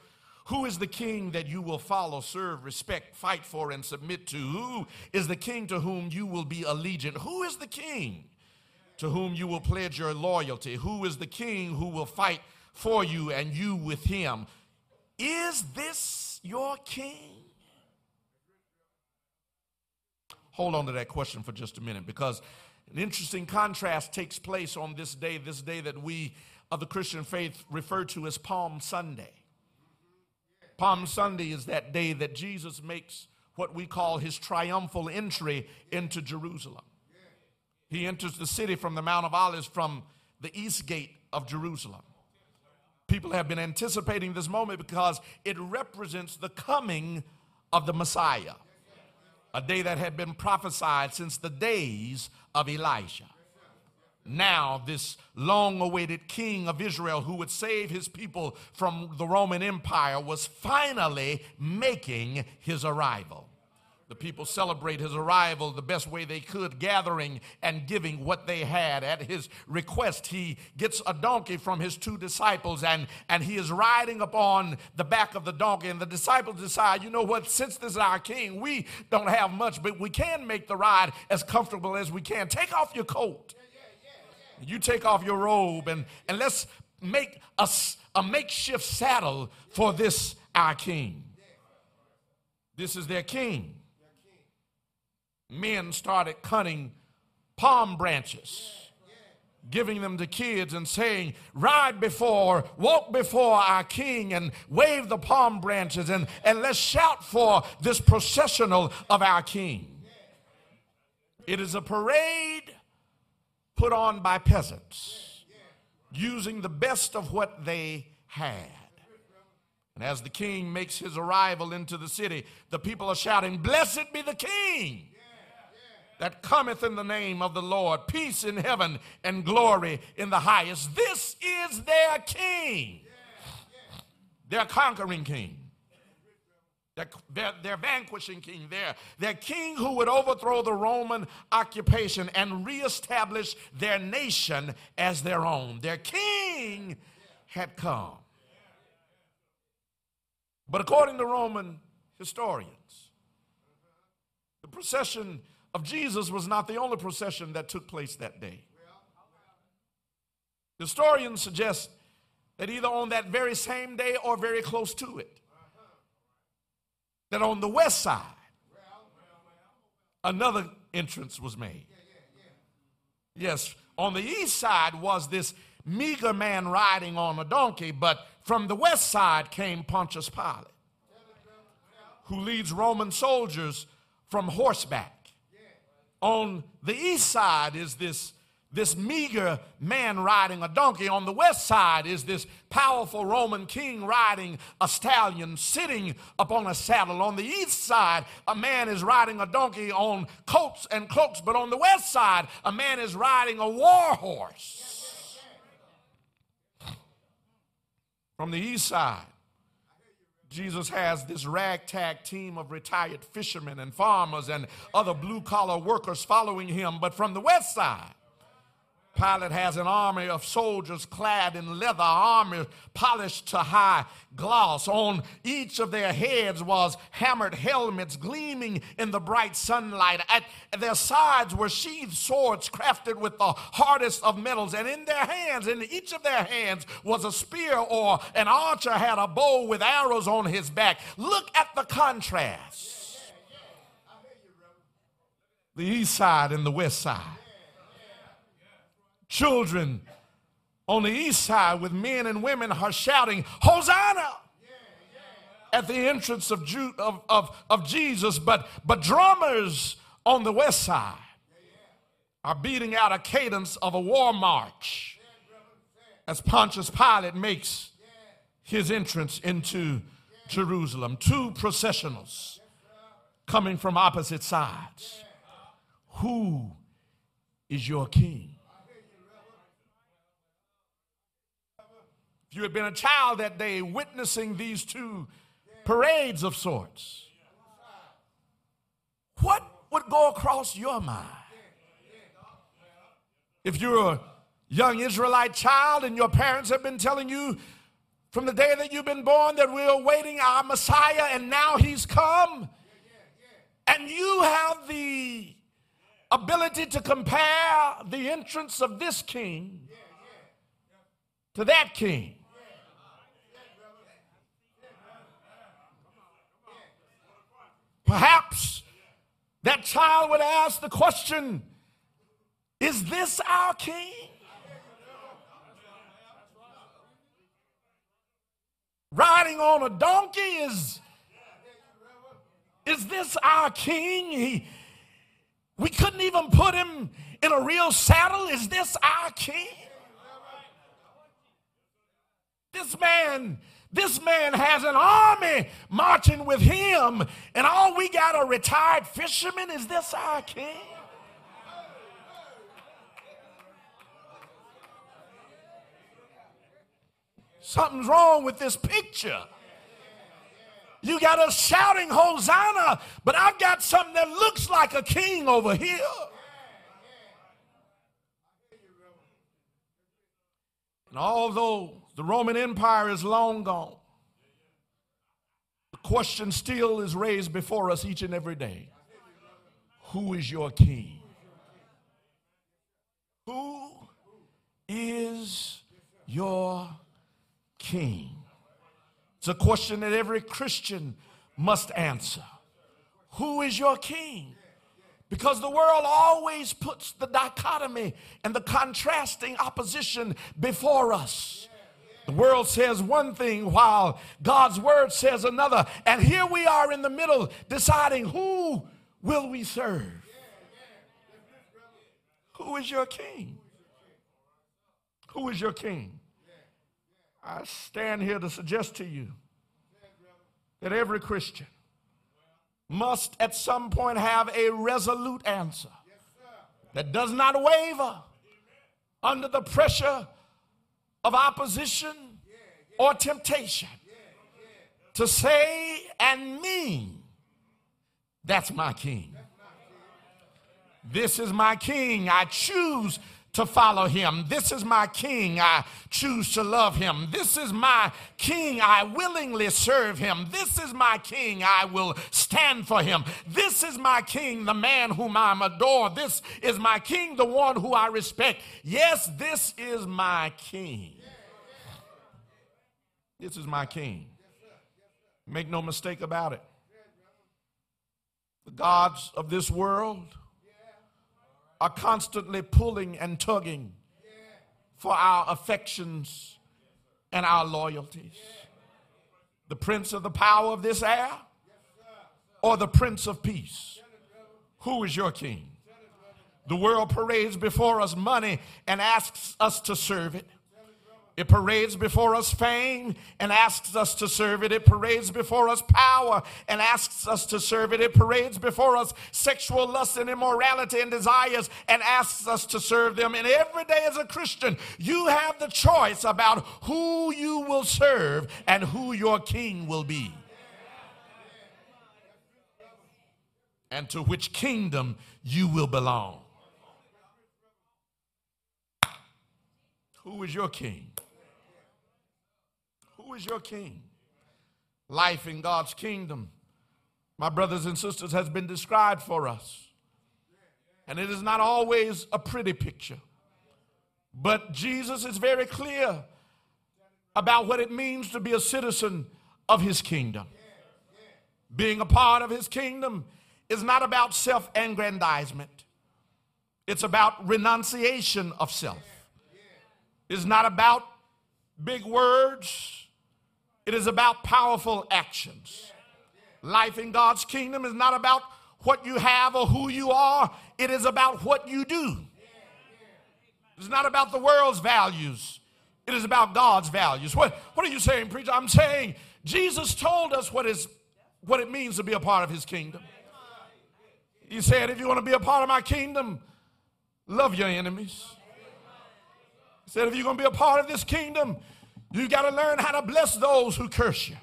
who is the king that you will follow, serve, respect, fight for, and submit to? Who is the king to whom you will be allegiant? Who is the king to whom you will pledge your loyalty? Who is the king who will fight for you and you with him. Is this your king? Hold on to that question for just a minute because an interesting contrast takes place on this day, this day that we of the Christian faith refer to as Palm Sunday. Palm Sunday is that day that Jesus makes what we call his triumphal entry into Jerusalem. He enters the city from the Mount of Olives from the east gate of Jerusalem. People have been anticipating this moment because it represents the coming of the Messiah, a day that had been prophesied since the days of Elijah. Now, this long awaited king of Israel who would save his people from the Roman Empire was finally making his arrival. The people celebrate his arrival the best way they could, gathering and giving what they had. At his request, he gets a donkey from his two disciples and, and he is riding upon the back of the donkey. And the disciples decide, you know what, since this is our king, we don't have much, but we can make the ride as comfortable as we can. Take off your coat. You take off your robe and, and let's make a, a makeshift saddle for this our king. This is their king men started cutting palm branches, giving them to kids and saying, Ride before, walk before our king, and wave the palm branches, and, and let's shout for this processional of our king. It is a parade put on by peasants, using the best of what they had. And as the king makes his arrival into the city, the people are shouting, Blessed be the king that cometh in the name of the Lord, peace in heaven and glory in the highest. This is their king, their conquering king. Their, their, their, vanquishing king, their, their king who would overthrow the Roman occupation and reestablish their nation as their own. Their king had come. But according to Roman historians, the procession of Jesus was not the only procession that took place that day. Historians suggest that either on that very same day or very close to it, that on the west side, another entrance was made. Yes, on the east side was this meager man riding on a donkey, but from the west side came Pontius Pilate, who leads Roman soldiers from horseback. On the east side is this, this meager man riding a donkey. On the west side is this powerful Roman king riding a stallion, sitting upon a saddle. On the east side, a man is riding a donkey on coats and cloaks. But on the west side, a man is riding a war horse. From the east side, Jesus has this ragtag team of retired fishermen and farmers and other blue collar workers following him. But from the west side, Pilate has an army of soldiers clad in leather armor, polished to high gloss. On each of their heads was hammered helmets gleaming in the bright sunlight. At their sides were sheathed swords crafted with the hardest of metals. And in their hands, in each of their hands, was a spear or an archer had a bow with arrows on his back. Look at the contrast. The east side and the west side children on the east side with men and women are shouting, Hosanna! At the entrance of, Ju- of, of, of Jesus, but, but drummers on the west side are beating out a cadence of a war march as Pontius Pilate makes his entrance into Jerusalem. Two processionals coming from opposite sides. Who is your king? You had been a child that day witnessing these two parades of sorts, what would go across your mind? If you're a young Israelite child and your parents have been telling you from the day that you've been born that we're awaiting our Messiah and now he's come, and you have the ability to compare the entrance of this king to that king. Perhaps that child would ask the question Is this our king? Riding on a donkey is. Is this our king? He, we couldn't even put him in a real saddle. Is this our king? This man this man has an army marching with him, and all we got are retired fishermen. Is this our king? Something's wrong with this picture. You got us shouting Hosanna, but I've got something that looks like a king over here. And although the Roman Empire is long gone. The question still is raised before us each and every day Who is your king? Who is your king? It's a question that every Christian must answer. Who is your king? Because the world always puts the dichotomy and the contrasting opposition before us. The world says one thing while God's word says another. And here we are in the middle deciding who will we serve? Who is your king? Who is your king? I stand here to suggest to you that every Christian must at some point have a resolute answer that does not waver under the pressure of opposition or temptation to say and mean, That's my king. This is my king. I choose to follow him. This is my king. I choose to love him. This is my king. I willingly serve him. This is my king. I will stand for him. This is my king, the man whom I adore. This is my king, the one who I respect. Yes, this is my king. This is my king. Make no mistake about it. The gods of this world are constantly pulling and tugging for our affections and our loyalties. The prince of the power of this air or the prince of peace? Who is your king? The world parades before us money and asks us to serve it. It parades before us fame and asks us to serve it. It parades before us power and asks us to serve it. It parades before us sexual lust and immorality and desires and asks us to serve them. And every day as a Christian, you have the choice about who you will serve and who your king will be. And to which kingdom you will belong. Who is your king? Is your king? Life in God's kingdom, my brothers and sisters, has been described for us. And it is not always a pretty picture. But Jesus is very clear about what it means to be a citizen of his kingdom. Being a part of his kingdom is not about self aggrandizement, it's about renunciation of self. It's not about big words, it is about powerful actions. Life in God's kingdom is not about what you have or who you are, it is about what you do. It's not about the world's values, it is about God's values. What, what are you saying, preacher? I'm saying Jesus told us what, is, what it means to be a part of his kingdom. He said, if you want to be a part of my kingdom, love your enemies. He said, if you're going to be a part of this kingdom, you got to learn how to bless those who curse you.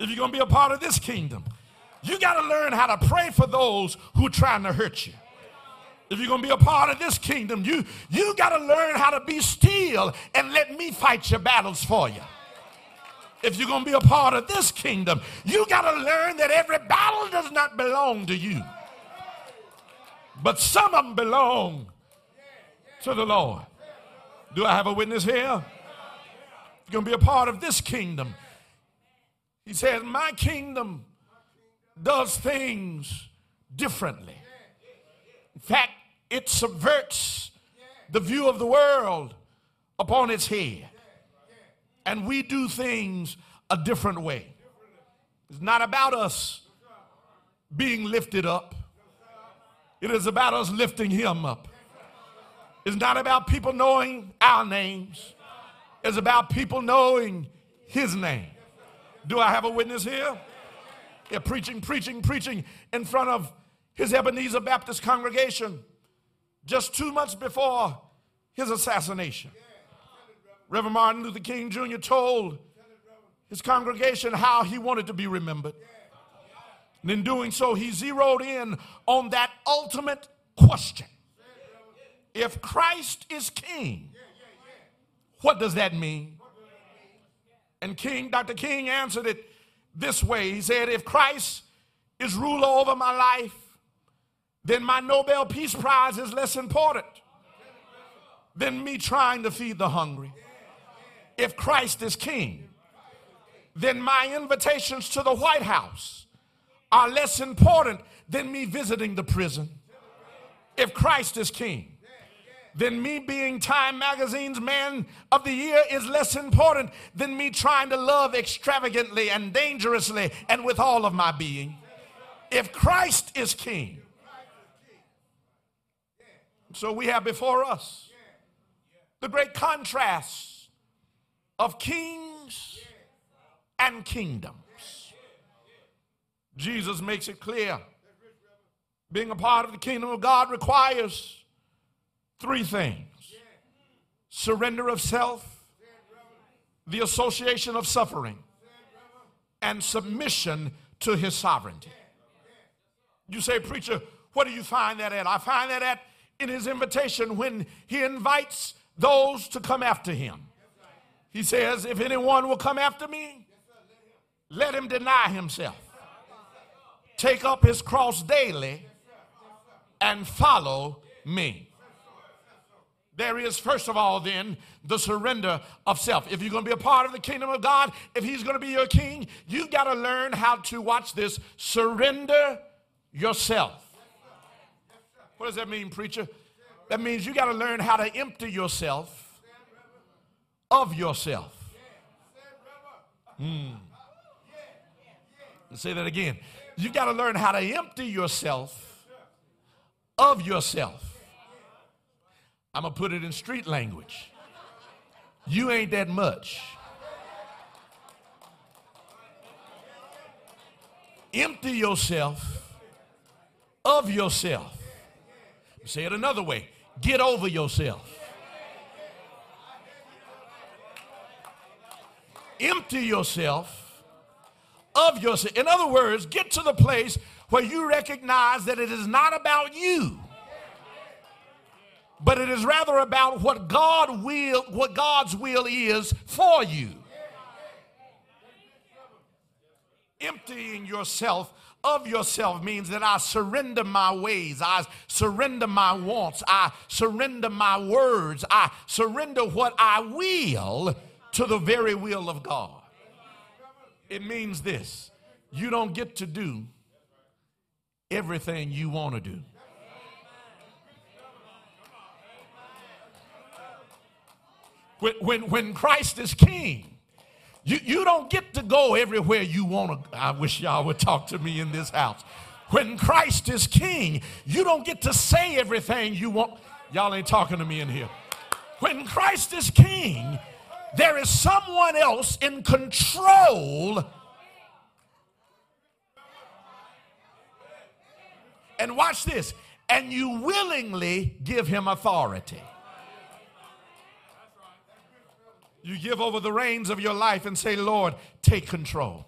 If you're going to be a part of this kingdom, you got to learn how to pray for those who are trying to hurt you. If you're going to be a part of this kingdom, you, you got to learn how to be still and let me fight your battles for you. If you're going to be a part of this kingdom, you got to learn that every battle does not belong to you. But some of them belong to the Lord. Do I have a witness here? You're going to be a part of this kingdom. He says, My kingdom does things differently. In fact, it subverts the view of the world upon its head. And we do things a different way. It's not about us being lifted up, it is about us lifting Him up. It's not about people knowing our names, it's about people knowing His name. Do I have a witness here? Yeah, preaching, preaching, preaching in front of his Ebenezer Baptist congregation just two months before his assassination. Reverend Martin Luther King Jr. told his congregation how he wanted to be remembered. And in doing so, he zeroed in on that ultimate question If Christ is king, what does that mean? And King, Dr. King answered it this way He said, If Christ is ruler over my life, then my Nobel Peace Prize is less important than me trying to feed the hungry. If Christ is king, then my invitations to the White House are less important than me visiting the prison. If Christ is king, then me being Time Magazine's Man of the Year is less important than me trying to love extravagantly and dangerously and with all of my being. If Christ is king, so we have before us the great contrast of kings and kingdoms. Jesus makes it clear being a part of the kingdom of God requires three things surrender of self, the association of suffering, and submission to his sovereignty. You say, Preacher, what do you find that at? I find that at in his invitation when he invites those to come after him. He says, If anyone will come after me, let him deny himself, take up his cross daily, and follow me. There is, first of all, then, the surrender of self. If you're going to be a part of the kingdom of God, if He's going to be your king, you've got to learn how to watch this surrender yourself. What does that mean, preacher? That means you got to learn how to empty yourself of yourself. Hmm. Say that again. You got to learn how to empty yourself of yourself. I'm going to put it in street language. You ain't that much. Empty yourself of yourself. Say it another way get over yourself. Empty yourself of yourself. In other words, get to the place where you recognize that it is not about you but it is rather about what God will what God's will is for you. Emptying yourself of yourself means that I surrender my ways, I surrender my wants, I surrender my words, I surrender what I will to the very will of God. It means this you don't get to do everything you want to do. When, when, when Christ is king, you, you don't get to go everywhere you want to. I wish y'all would talk to me in this house. When Christ is king, you don't get to say everything you want. Y'all ain't talking to me in here. When Christ is king, there is someone else in control. And watch this. And you willingly give him authority. You give over the reins of your life and say, Lord, take control.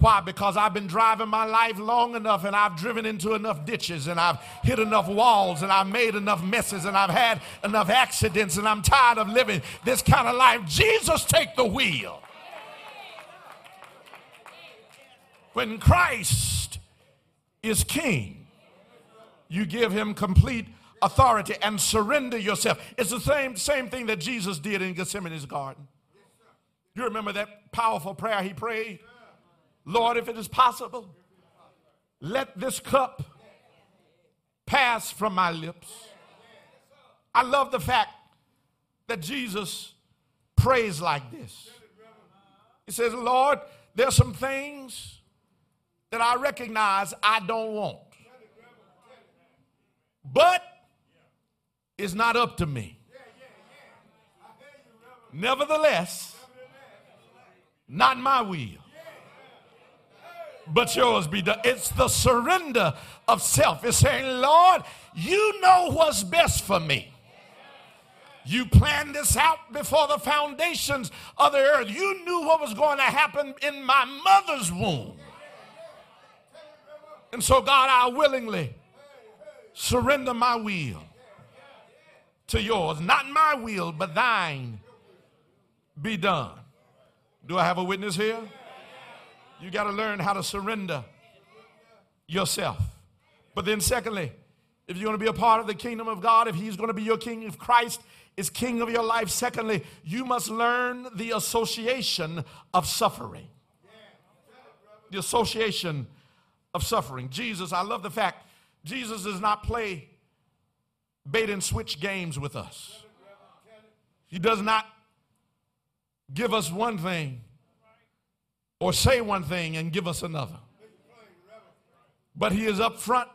Why? Because I've been driving my life long enough and I've driven into enough ditches and I've hit enough walls and I've made enough messes and I've had enough accidents and I'm tired of living this kind of life. Jesus, take the wheel. When Christ is king, you give him complete authority and surrender yourself. It's the same, same thing that Jesus did in Gethsemane's garden. You remember that powerful prayer he prayed? Lord, if it is possible, let this cup pass from my lips. I love the fact that Jesus prays like this. He says, Lord, there's some things that I recognize I don't want. But is not up to me. Nevertheless, not my will, but yours be done. It's the surrender of self. It's saying, Lord, you know what's best for me. You planned this out before the foundations of the earth. You knew what was going to happen in my mother's womb. And so, God, I willingly surrender my will to yours. Not my will, but thine be done. Do I have a witness here? You got to learn how to surrender yourself. But then, secondly, if you're going to be a part of the kingdom of God, if He's going to be your king, if Christ is king of your life, secondly, you must learn the association of suffering. The association of suffering. Jesus, I love the fact Jesus does not play bait and switch games with us. He does not give us one thing or say one thing and give us another. But he is up front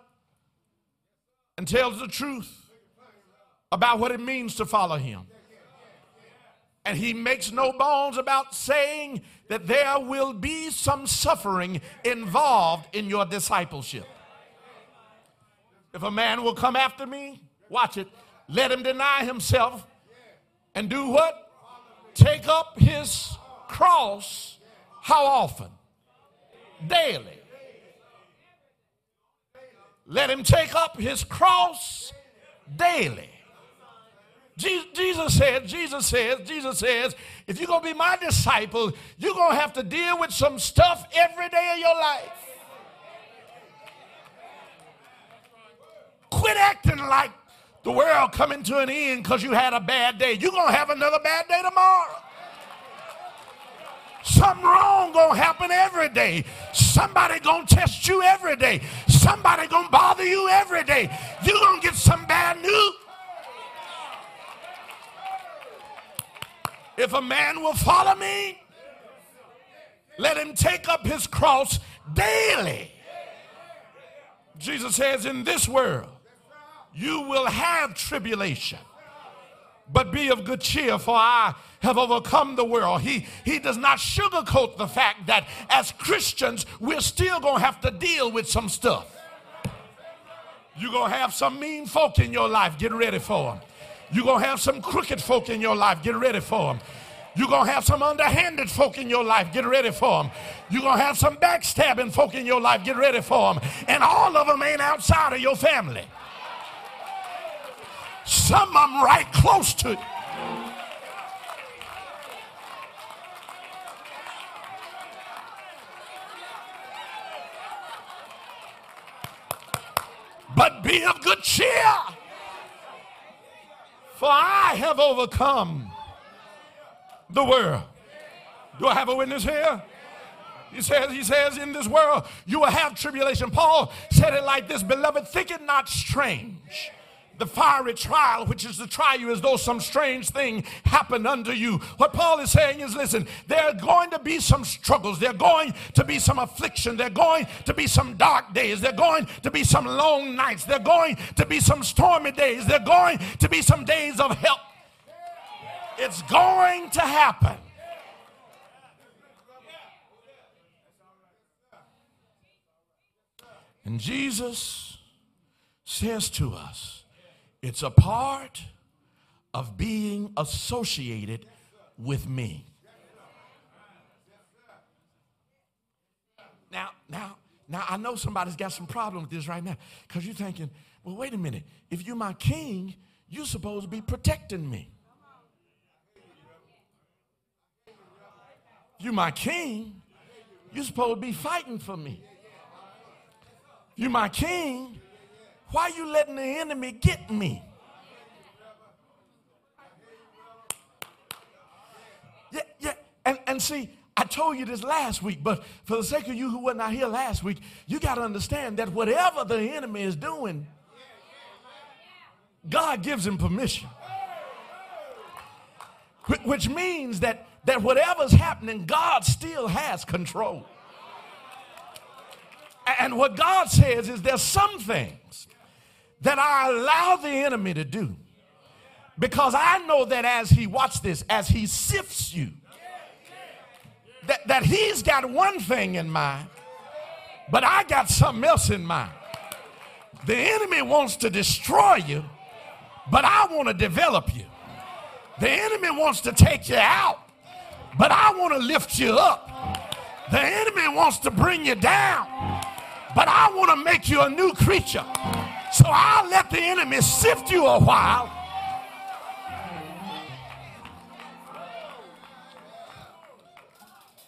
and tells the truth about what it means to follow him. And he makes no bones about saying that there will be some suffering involved in your discipleship. If a man will come after me, watch it, let him deny himself and do what? Take up his cross. How often? Daily. Let him take up his cross daily. Jesus said, Jesus says, Jesus says, if you're going to be my disciple, you're going to have to deal with some stuff every day of your life. Quit acting like the world coming to an end because you had a bad day. You're going to have another bad day tomorrow. Something wrong gonna happen every day. Somebody gonna test you every day. Somebody gonna bother you every day. you gonna get some bad news. If a man will follow me, let him take up his cross daily. Jesus says, In this world, you will have tribulation, but be of good cheer, for I have overcome the world. He, he does not sugarcoat the fact that as Christians, we're still going to have to deal with some stuff. You're going to have some mean folk in your life. Get ready for them. You're going to have some crooked folk in your life. Get ready for them. You're going to have some underhanded folk in your life. Get ready for them. You're going to have some backstabbing folk in your life. Get ready for them. And all of them ain't outside of your family. Some them right close to. But be of good cheer for I have overcome the world. Do I have a witness here? He says, he says, in this world you will have tribulation. Paul said it like this, beloved, think it not strange the fiery trial, which is to try you as though some strange thing happened unto you. What Paul is saying is listen, there are going to be some struggles, there are going to be some affliction, there are going to be some dark days, there are going to be some long nights, there are going to be some stormy days, there are going to be some days of help. It's going to happen. And Jesus says to us, it's a part of being associated with me. Now, now, now I know somebody's got some problem with this right now because you're thinking, well, wait a minute. If you're my king, you're supposed to be protecting me. You're my king, you're supposed to be fighting for me. You're my king, why are you letting the enemy get me? Yeah, yeah. And, and see, I told you this last week, but for the sake of you who were not here last week, you got to understand that whatever the enemy is doing, God gives him permission. Which means that, that whatever's happening, God still has control. And what God says is there's some things that I allow the enemy to do. Because I know that as he, watch this, as he sifts you, that, that he's got one thing in mind, but I got something else in mind. The enemy wants to destroy you, but I want to develop you. The enemy wants to take you out, but I want to lift you up. The enemy wants to bring you down, but I want to make you a new creature. So I'll let the enemy sift you a while.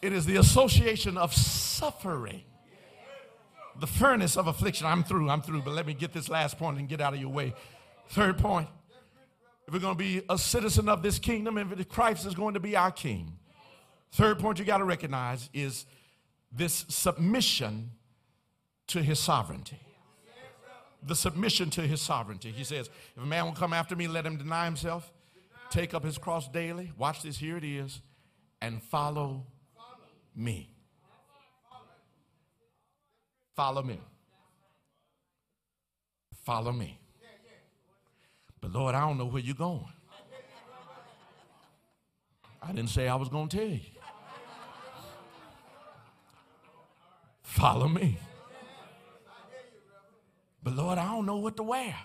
It is the association of suffering, the furnace of affliction. I'm through, I'm through, but let me get this last point and get out of your way. Third point if we're going to be a citizen of this kingdom, if Christ is going to be our king, third point you got to recognize is this submission to his sovereignty the submission to his sovereignty. He says, If a man will come after me, let him deny himself, take up his cross daily. Watch this, here it is, and follow me. Follow me. Follow me. But Lord, I don't know where you're going. I didn't say I was going to tell you. Follow me. But Lord, I don't know what to wear.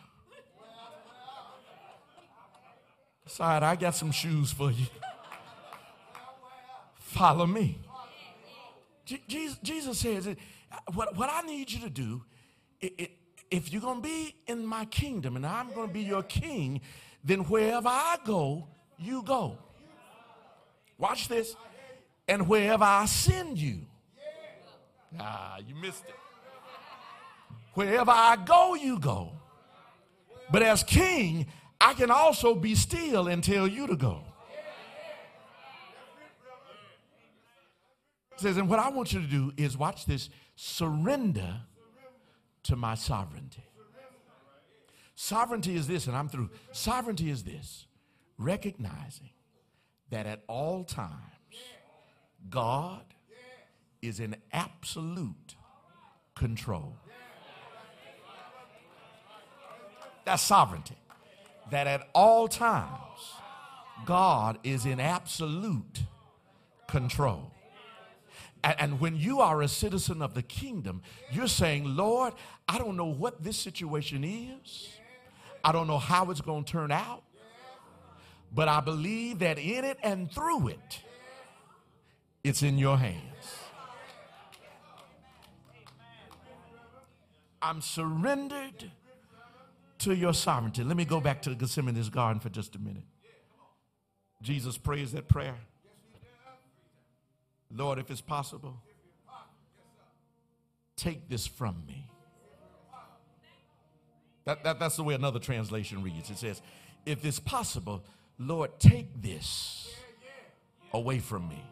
Side, I got some shoes for you. Follow me. Jesus, says, what, I need you to do, if you're going to be in my kingdom and I'm going to be your king, then wherever I go, you go. Watch this. And wherever I send you, ah, you missed it. Wherever I go, you go. But as king, I can also be still and tell you to go. It says, and what I want you to do is watch this surrender to my sovereignty. Sovereignty is this, and I'm through. Sovereignty is this recognizing that at all times, God is in absolute control. That's sovereignty. That at all times, God is in absolute control. And, when you are a citizen of the kingdom, you're saying, Lord, I don't know what this situation is. I don't know how it's going to turn out. But I believe that in it and through it, it's in your hands. I'm surrendered to your sovereignty. Let me go back to the Gethsemane's garden for just a minute. Jesus prays that prayer. Lord, if it's possible, take this from me. That, that, that's the way another translation reads. It says, if it's possible, Lord, take this away from me.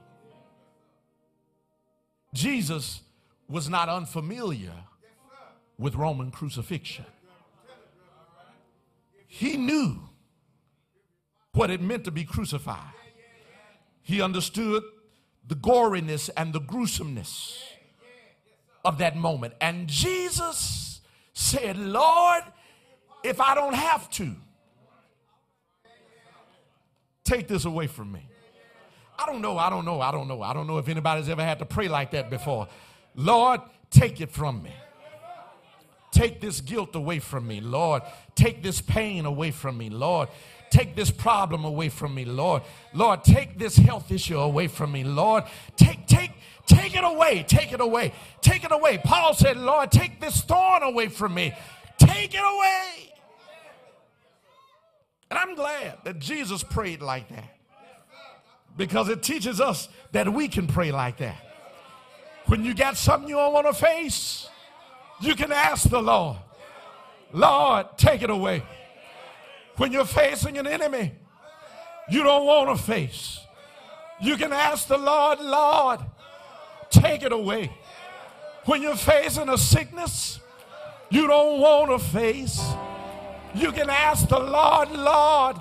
Jesus was not unfamiliar with Roman crucifixion. He knew what it meant to be crucified. He understood the goriness and the gruesomeness of that moment. And Jesus said, Lord, if I don't have to, take this away from me. I don't know, I don't know, I don't know. I don't know if anybody's ever had to pray like that before. Lord, take it from me. Take this guilt away from me, Lord. Take this pain away from me, Lord. Take this problem away from me, Lord. Lord, take this health issue away from me, Lord. Take, take, take it away. Take it away. Take it away. Paul said, Lord, take this thorn away from me. Take it away. And I'm glad that Jesus prayed like that because it teaches us that we can pray like that. When you got something you don't want to face, you can ask the Lord, Lord, take it away. When you're facing an enemy you don't want to face, you can ask the Lord, Lord, take it away. When you're facing a sickness you don't want to face, you can ask the Lord, Lord,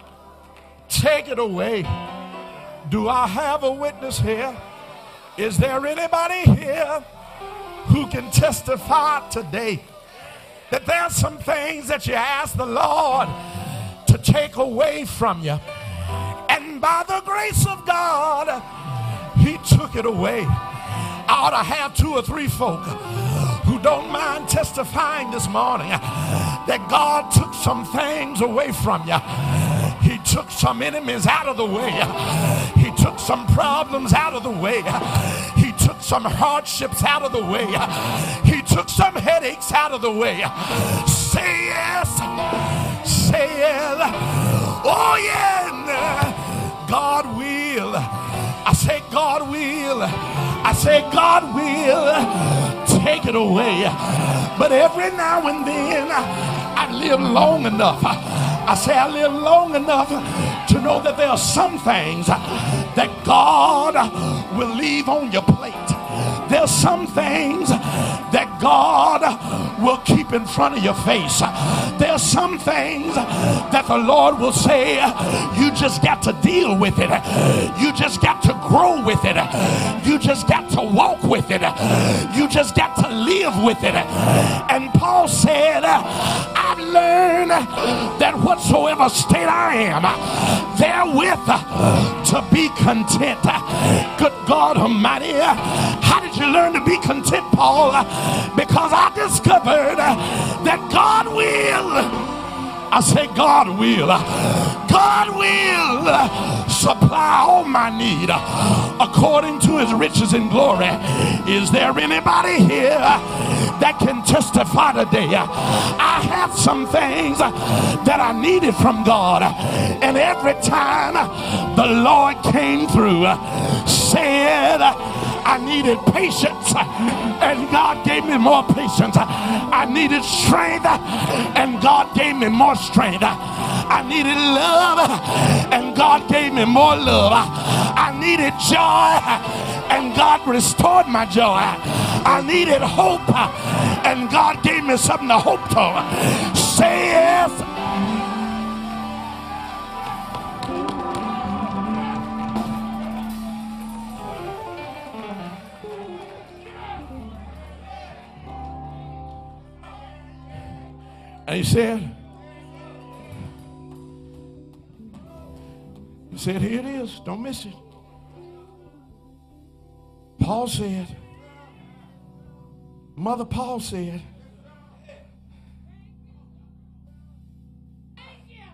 take it away. Do I have a witness here? Is there anybody here who can testify today that there's some things that you ask the Lord to take away from you? And by the grace of God, He took it away. I ought to have two or three folk who don't mind testifying this morning that God took some things away from you. He took some enemies out of the way. He took some problems out of the way. Some hardships out of the way. He took some headaches out of the way. Say yes. Say yes. Oh, yeah. God will. I say, God will. I say, God will take it away. But every now and then, I live long enough I say I live long enough to know that there are some things that God will leave on your plate. There's some things that God will keep in front of your face. There's some things that the Lord will say, you just got to deal with it. You just got to grow with it. You just got to walk with it. You just got to live with it. And Paul said, I've that whatsoever state I am, therewith to be content. Good God Almighty, how did you learn to be content, Paul? Because I discovered that God will. I say, God will. God will supply all my need uh, according to his riches and glory. Is there anybody here that can testify today? I had some things uh, that I needed from God, and every time the Lord came through, uh, said, I needed patience, and God gave me more patience. I needed strength, and God gave me more strength. I needed love, and God gave me more love. I needed joy, and God restored my joy. I needed hope, and God gave me something to hope to. Say yes. And he said, He said, Here it is. Don't miss it. Paul said, Mother Paul said,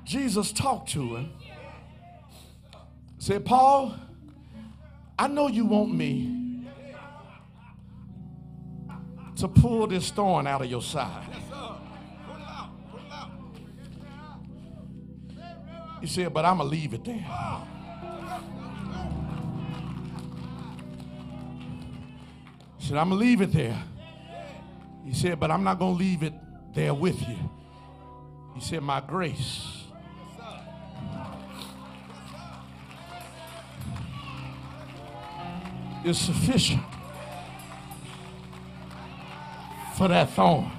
Jesus talked to him. Said, Paul, I know you want me to pull this thorn out of your side. He said, but I'm going to leave it there. He said, I'm going to leave it there. He said, but I'm not going to leave it there with you. He said, my grace. Is sufficient for that thorn.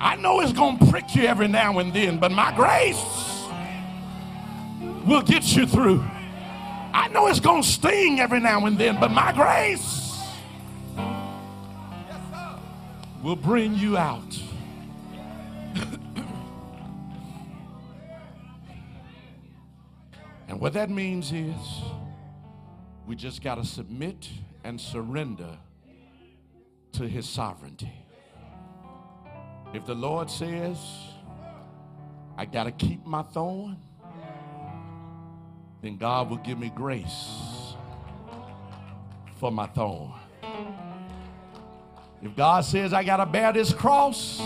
I know it's going to prick you every now and then, but my grace will get you through. I know it's going to sting every now and then, but my grace will bring you out. and what that means is we just got to submit and surrender to his sovereignty. If the Lord says, I got to keep my thorn, then God will give me grace for my thorn. If God says I got to bear this cross,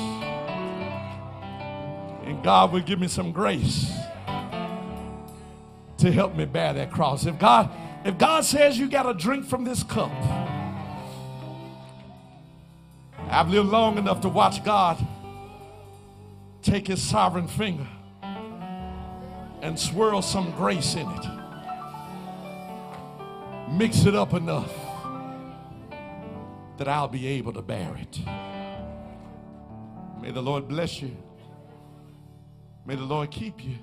and God will give me some grace to help me bear that cross. If God, if God says you got to drink from this cup, I've lived long enough to watch God take his sovereign finger and swirl some grace in it. Mix it up enough that I'll be able to bear it. May the Lord bless you. May the Lord keep you.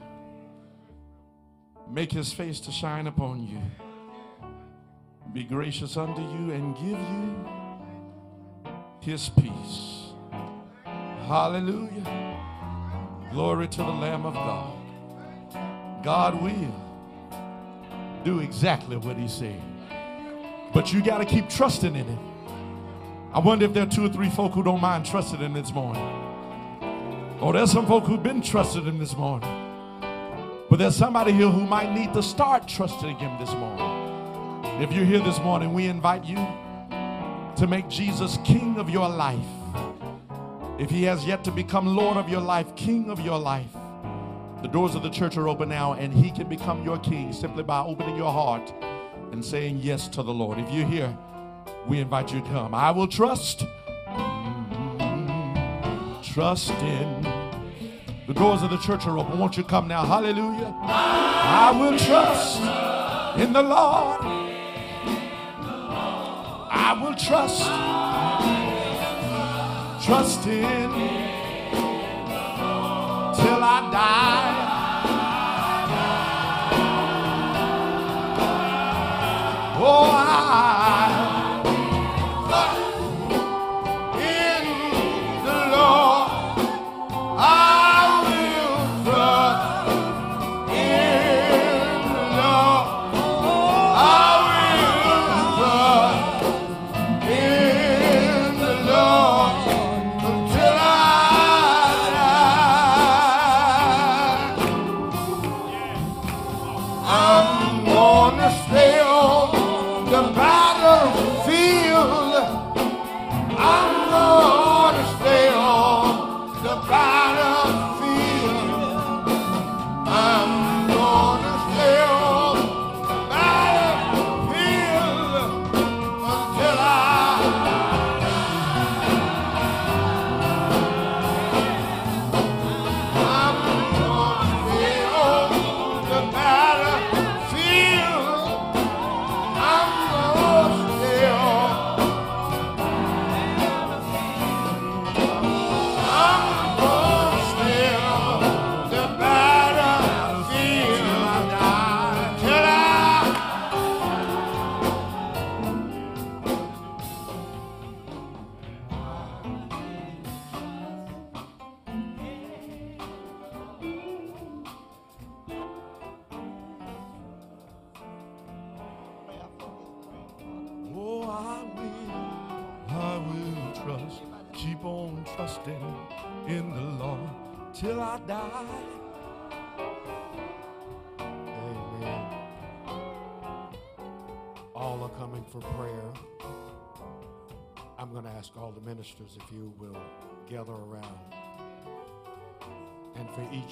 Make his face to shine upon you. Be gracious unto you and give you his peace. Hallelujah. Glory to the Lamb of God. God will do exactly what he said. But you got to keep trusting in Him. I wonder if there are two or three folk who don't mind trusting in this morning. Oh, there's some folk who've been trusted in this morning. But there's somebody here who might need to start trusting him this morning. If you're here this morning, we invite you to make Jesus king of your life. If he has yet to become Lord of your life, king of your life, the doors of the church are open now, and He can become your King simply by opening your heart and saying yes to the Lord. If you're here, we invite you to come. I will trust, trust in. The doors of the church are open. Won't you come now? Hallelujah. I will trust in the Lord. I will trust, trust in till I die.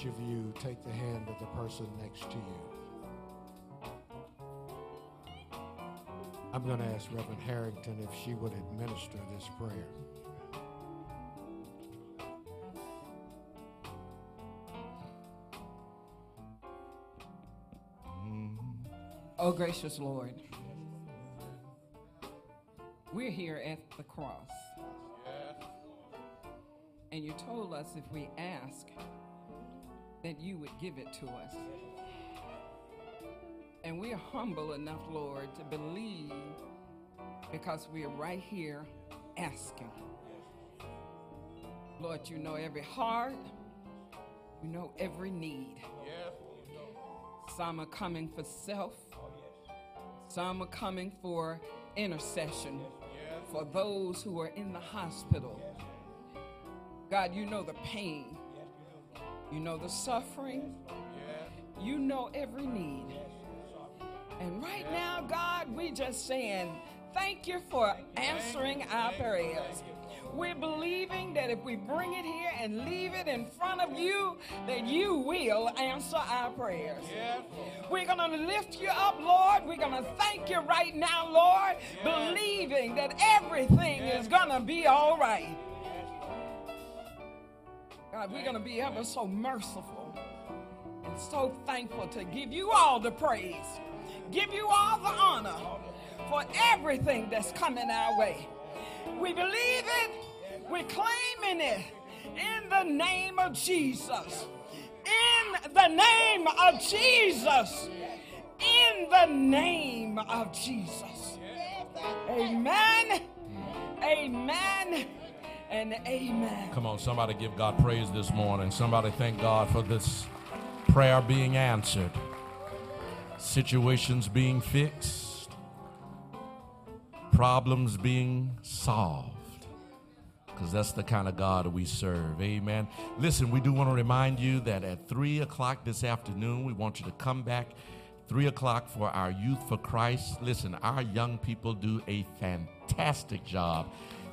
Each of you, take the hand of the person next to you. I'm going to ask Reverend Harrington if she would administer this prayer.
Oh, gracious Lord, we're here at the cross. And you told us if we ask, that you would give it to us. And we're humble enough, Lord, to believe because we're right here asking. Lord, you know every heart, you know every need. Some are coming for self, some are coming for intercession for those who are in the hospital. God, you know the pain, you know the suffering, you know every need. And right now, God, we just saying, thank you for answering our prayers. We're believing that if we bring it here and leave it in front of you, that you will answer our prayers. We're going to lift you up, Lord. We're going to thank you right now, Lord, believing that everything is going to be all right. God, we're going to be ever so merciful and so thankful to give you all the praise, give you all the honor for everything that's coming our way. We believe it, we're claiming it in the name of Jesus. In the name of Jesus. In the name of Jesus. Amen. Amen. And amen.
Come on, somebody give God praise this morning. Somebody thank God for this prayer being answered, situations being fixed, problems being solved. Because that's the kind of God we serve. Amen. Listen, we do want to remind you that at 3 o'clock this afternoon, we want you to come back 3 o'clock for our Youth for Christ. Listen, our young people do a fantastic job.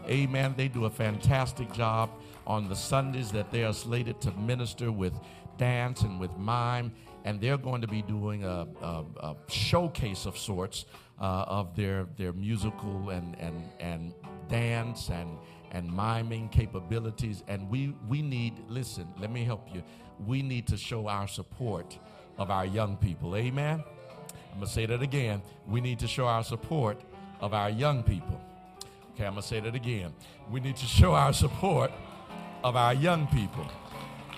Amen. They do a fantastic job on the Sundays that they are slated to minister with dance and with mime. And they're going to be doing a, a, a showcase of sorts uh, of their, their musical and, and, and dance and, and miming capabilities. And we, we need, listen, let me help you. We need to show our support of our young people. Amen. I'm going to say that again. We need to show our support of our young people. Okay, I'm going to say that again. We need to show our support of our young people.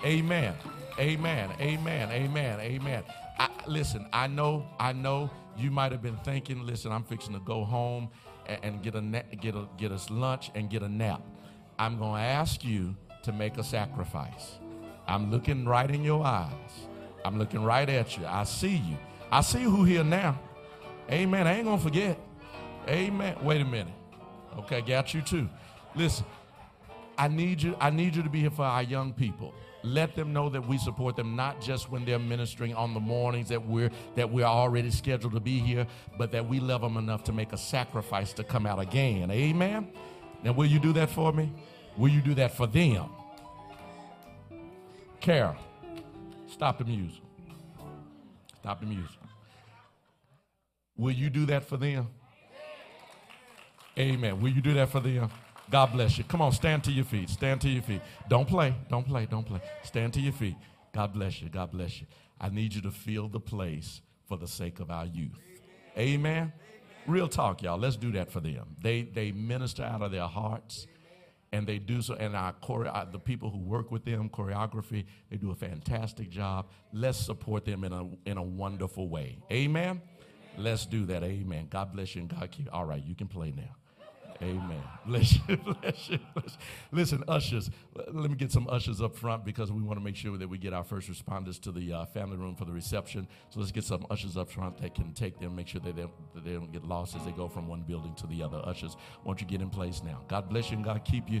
Amen. Amen. Amen. Amen. Amen. I, listen, I know, I know you might have been thinking, listen, I'm fixing to go home and, and get a na- get a get us lunch and get a nap. I'm going to ask you to make a sacrifice. I'm looking right in your eyes. I'm looking right at you. I see you. I see who here now. Amen. I ain't gonna forget. Amen. Wait a minute. Okay, got you too. Listen, I need you. I need you to be here for our young people. Let them know that we support them, not just when they're ministering on the mornings that we're that we're already scheduled to be here, but that we love them enough to make a sacrifice to come out again. Amen. Now, will you do that for me? Will you do that for them? Carol, stop the music. Stop the music. Will you do that for them? Amen. Will you do that for them? God bless you. Come on, stand to your feet. Stand to your feet. Don't play. Don't play. Don't play. Stand to your feet. God bless you. God bless you. I need you to fill the place for the sake of our youth. Amen. Real talk, y'all. Let's do that for them. They they minister out of their hearts, and they do so. And our chore- uh, the people who work with them, choreography, they do a fantastic job. Let's support them in a in a wonderful way. Amen. Let's do that. Amen. God bless you and God keep. All right, you can play now. Amen. Bless you, bless you, bless you. Listen, ushers, let me get some ushers up front because we want to make sure that we get our first responders to the uh, family room for the reception. So let's get some ushers up front that can take them, make sure that they, that they don't get lost as they go from one building to the other. Ushers, won't you get in place now? God bless you and God keep you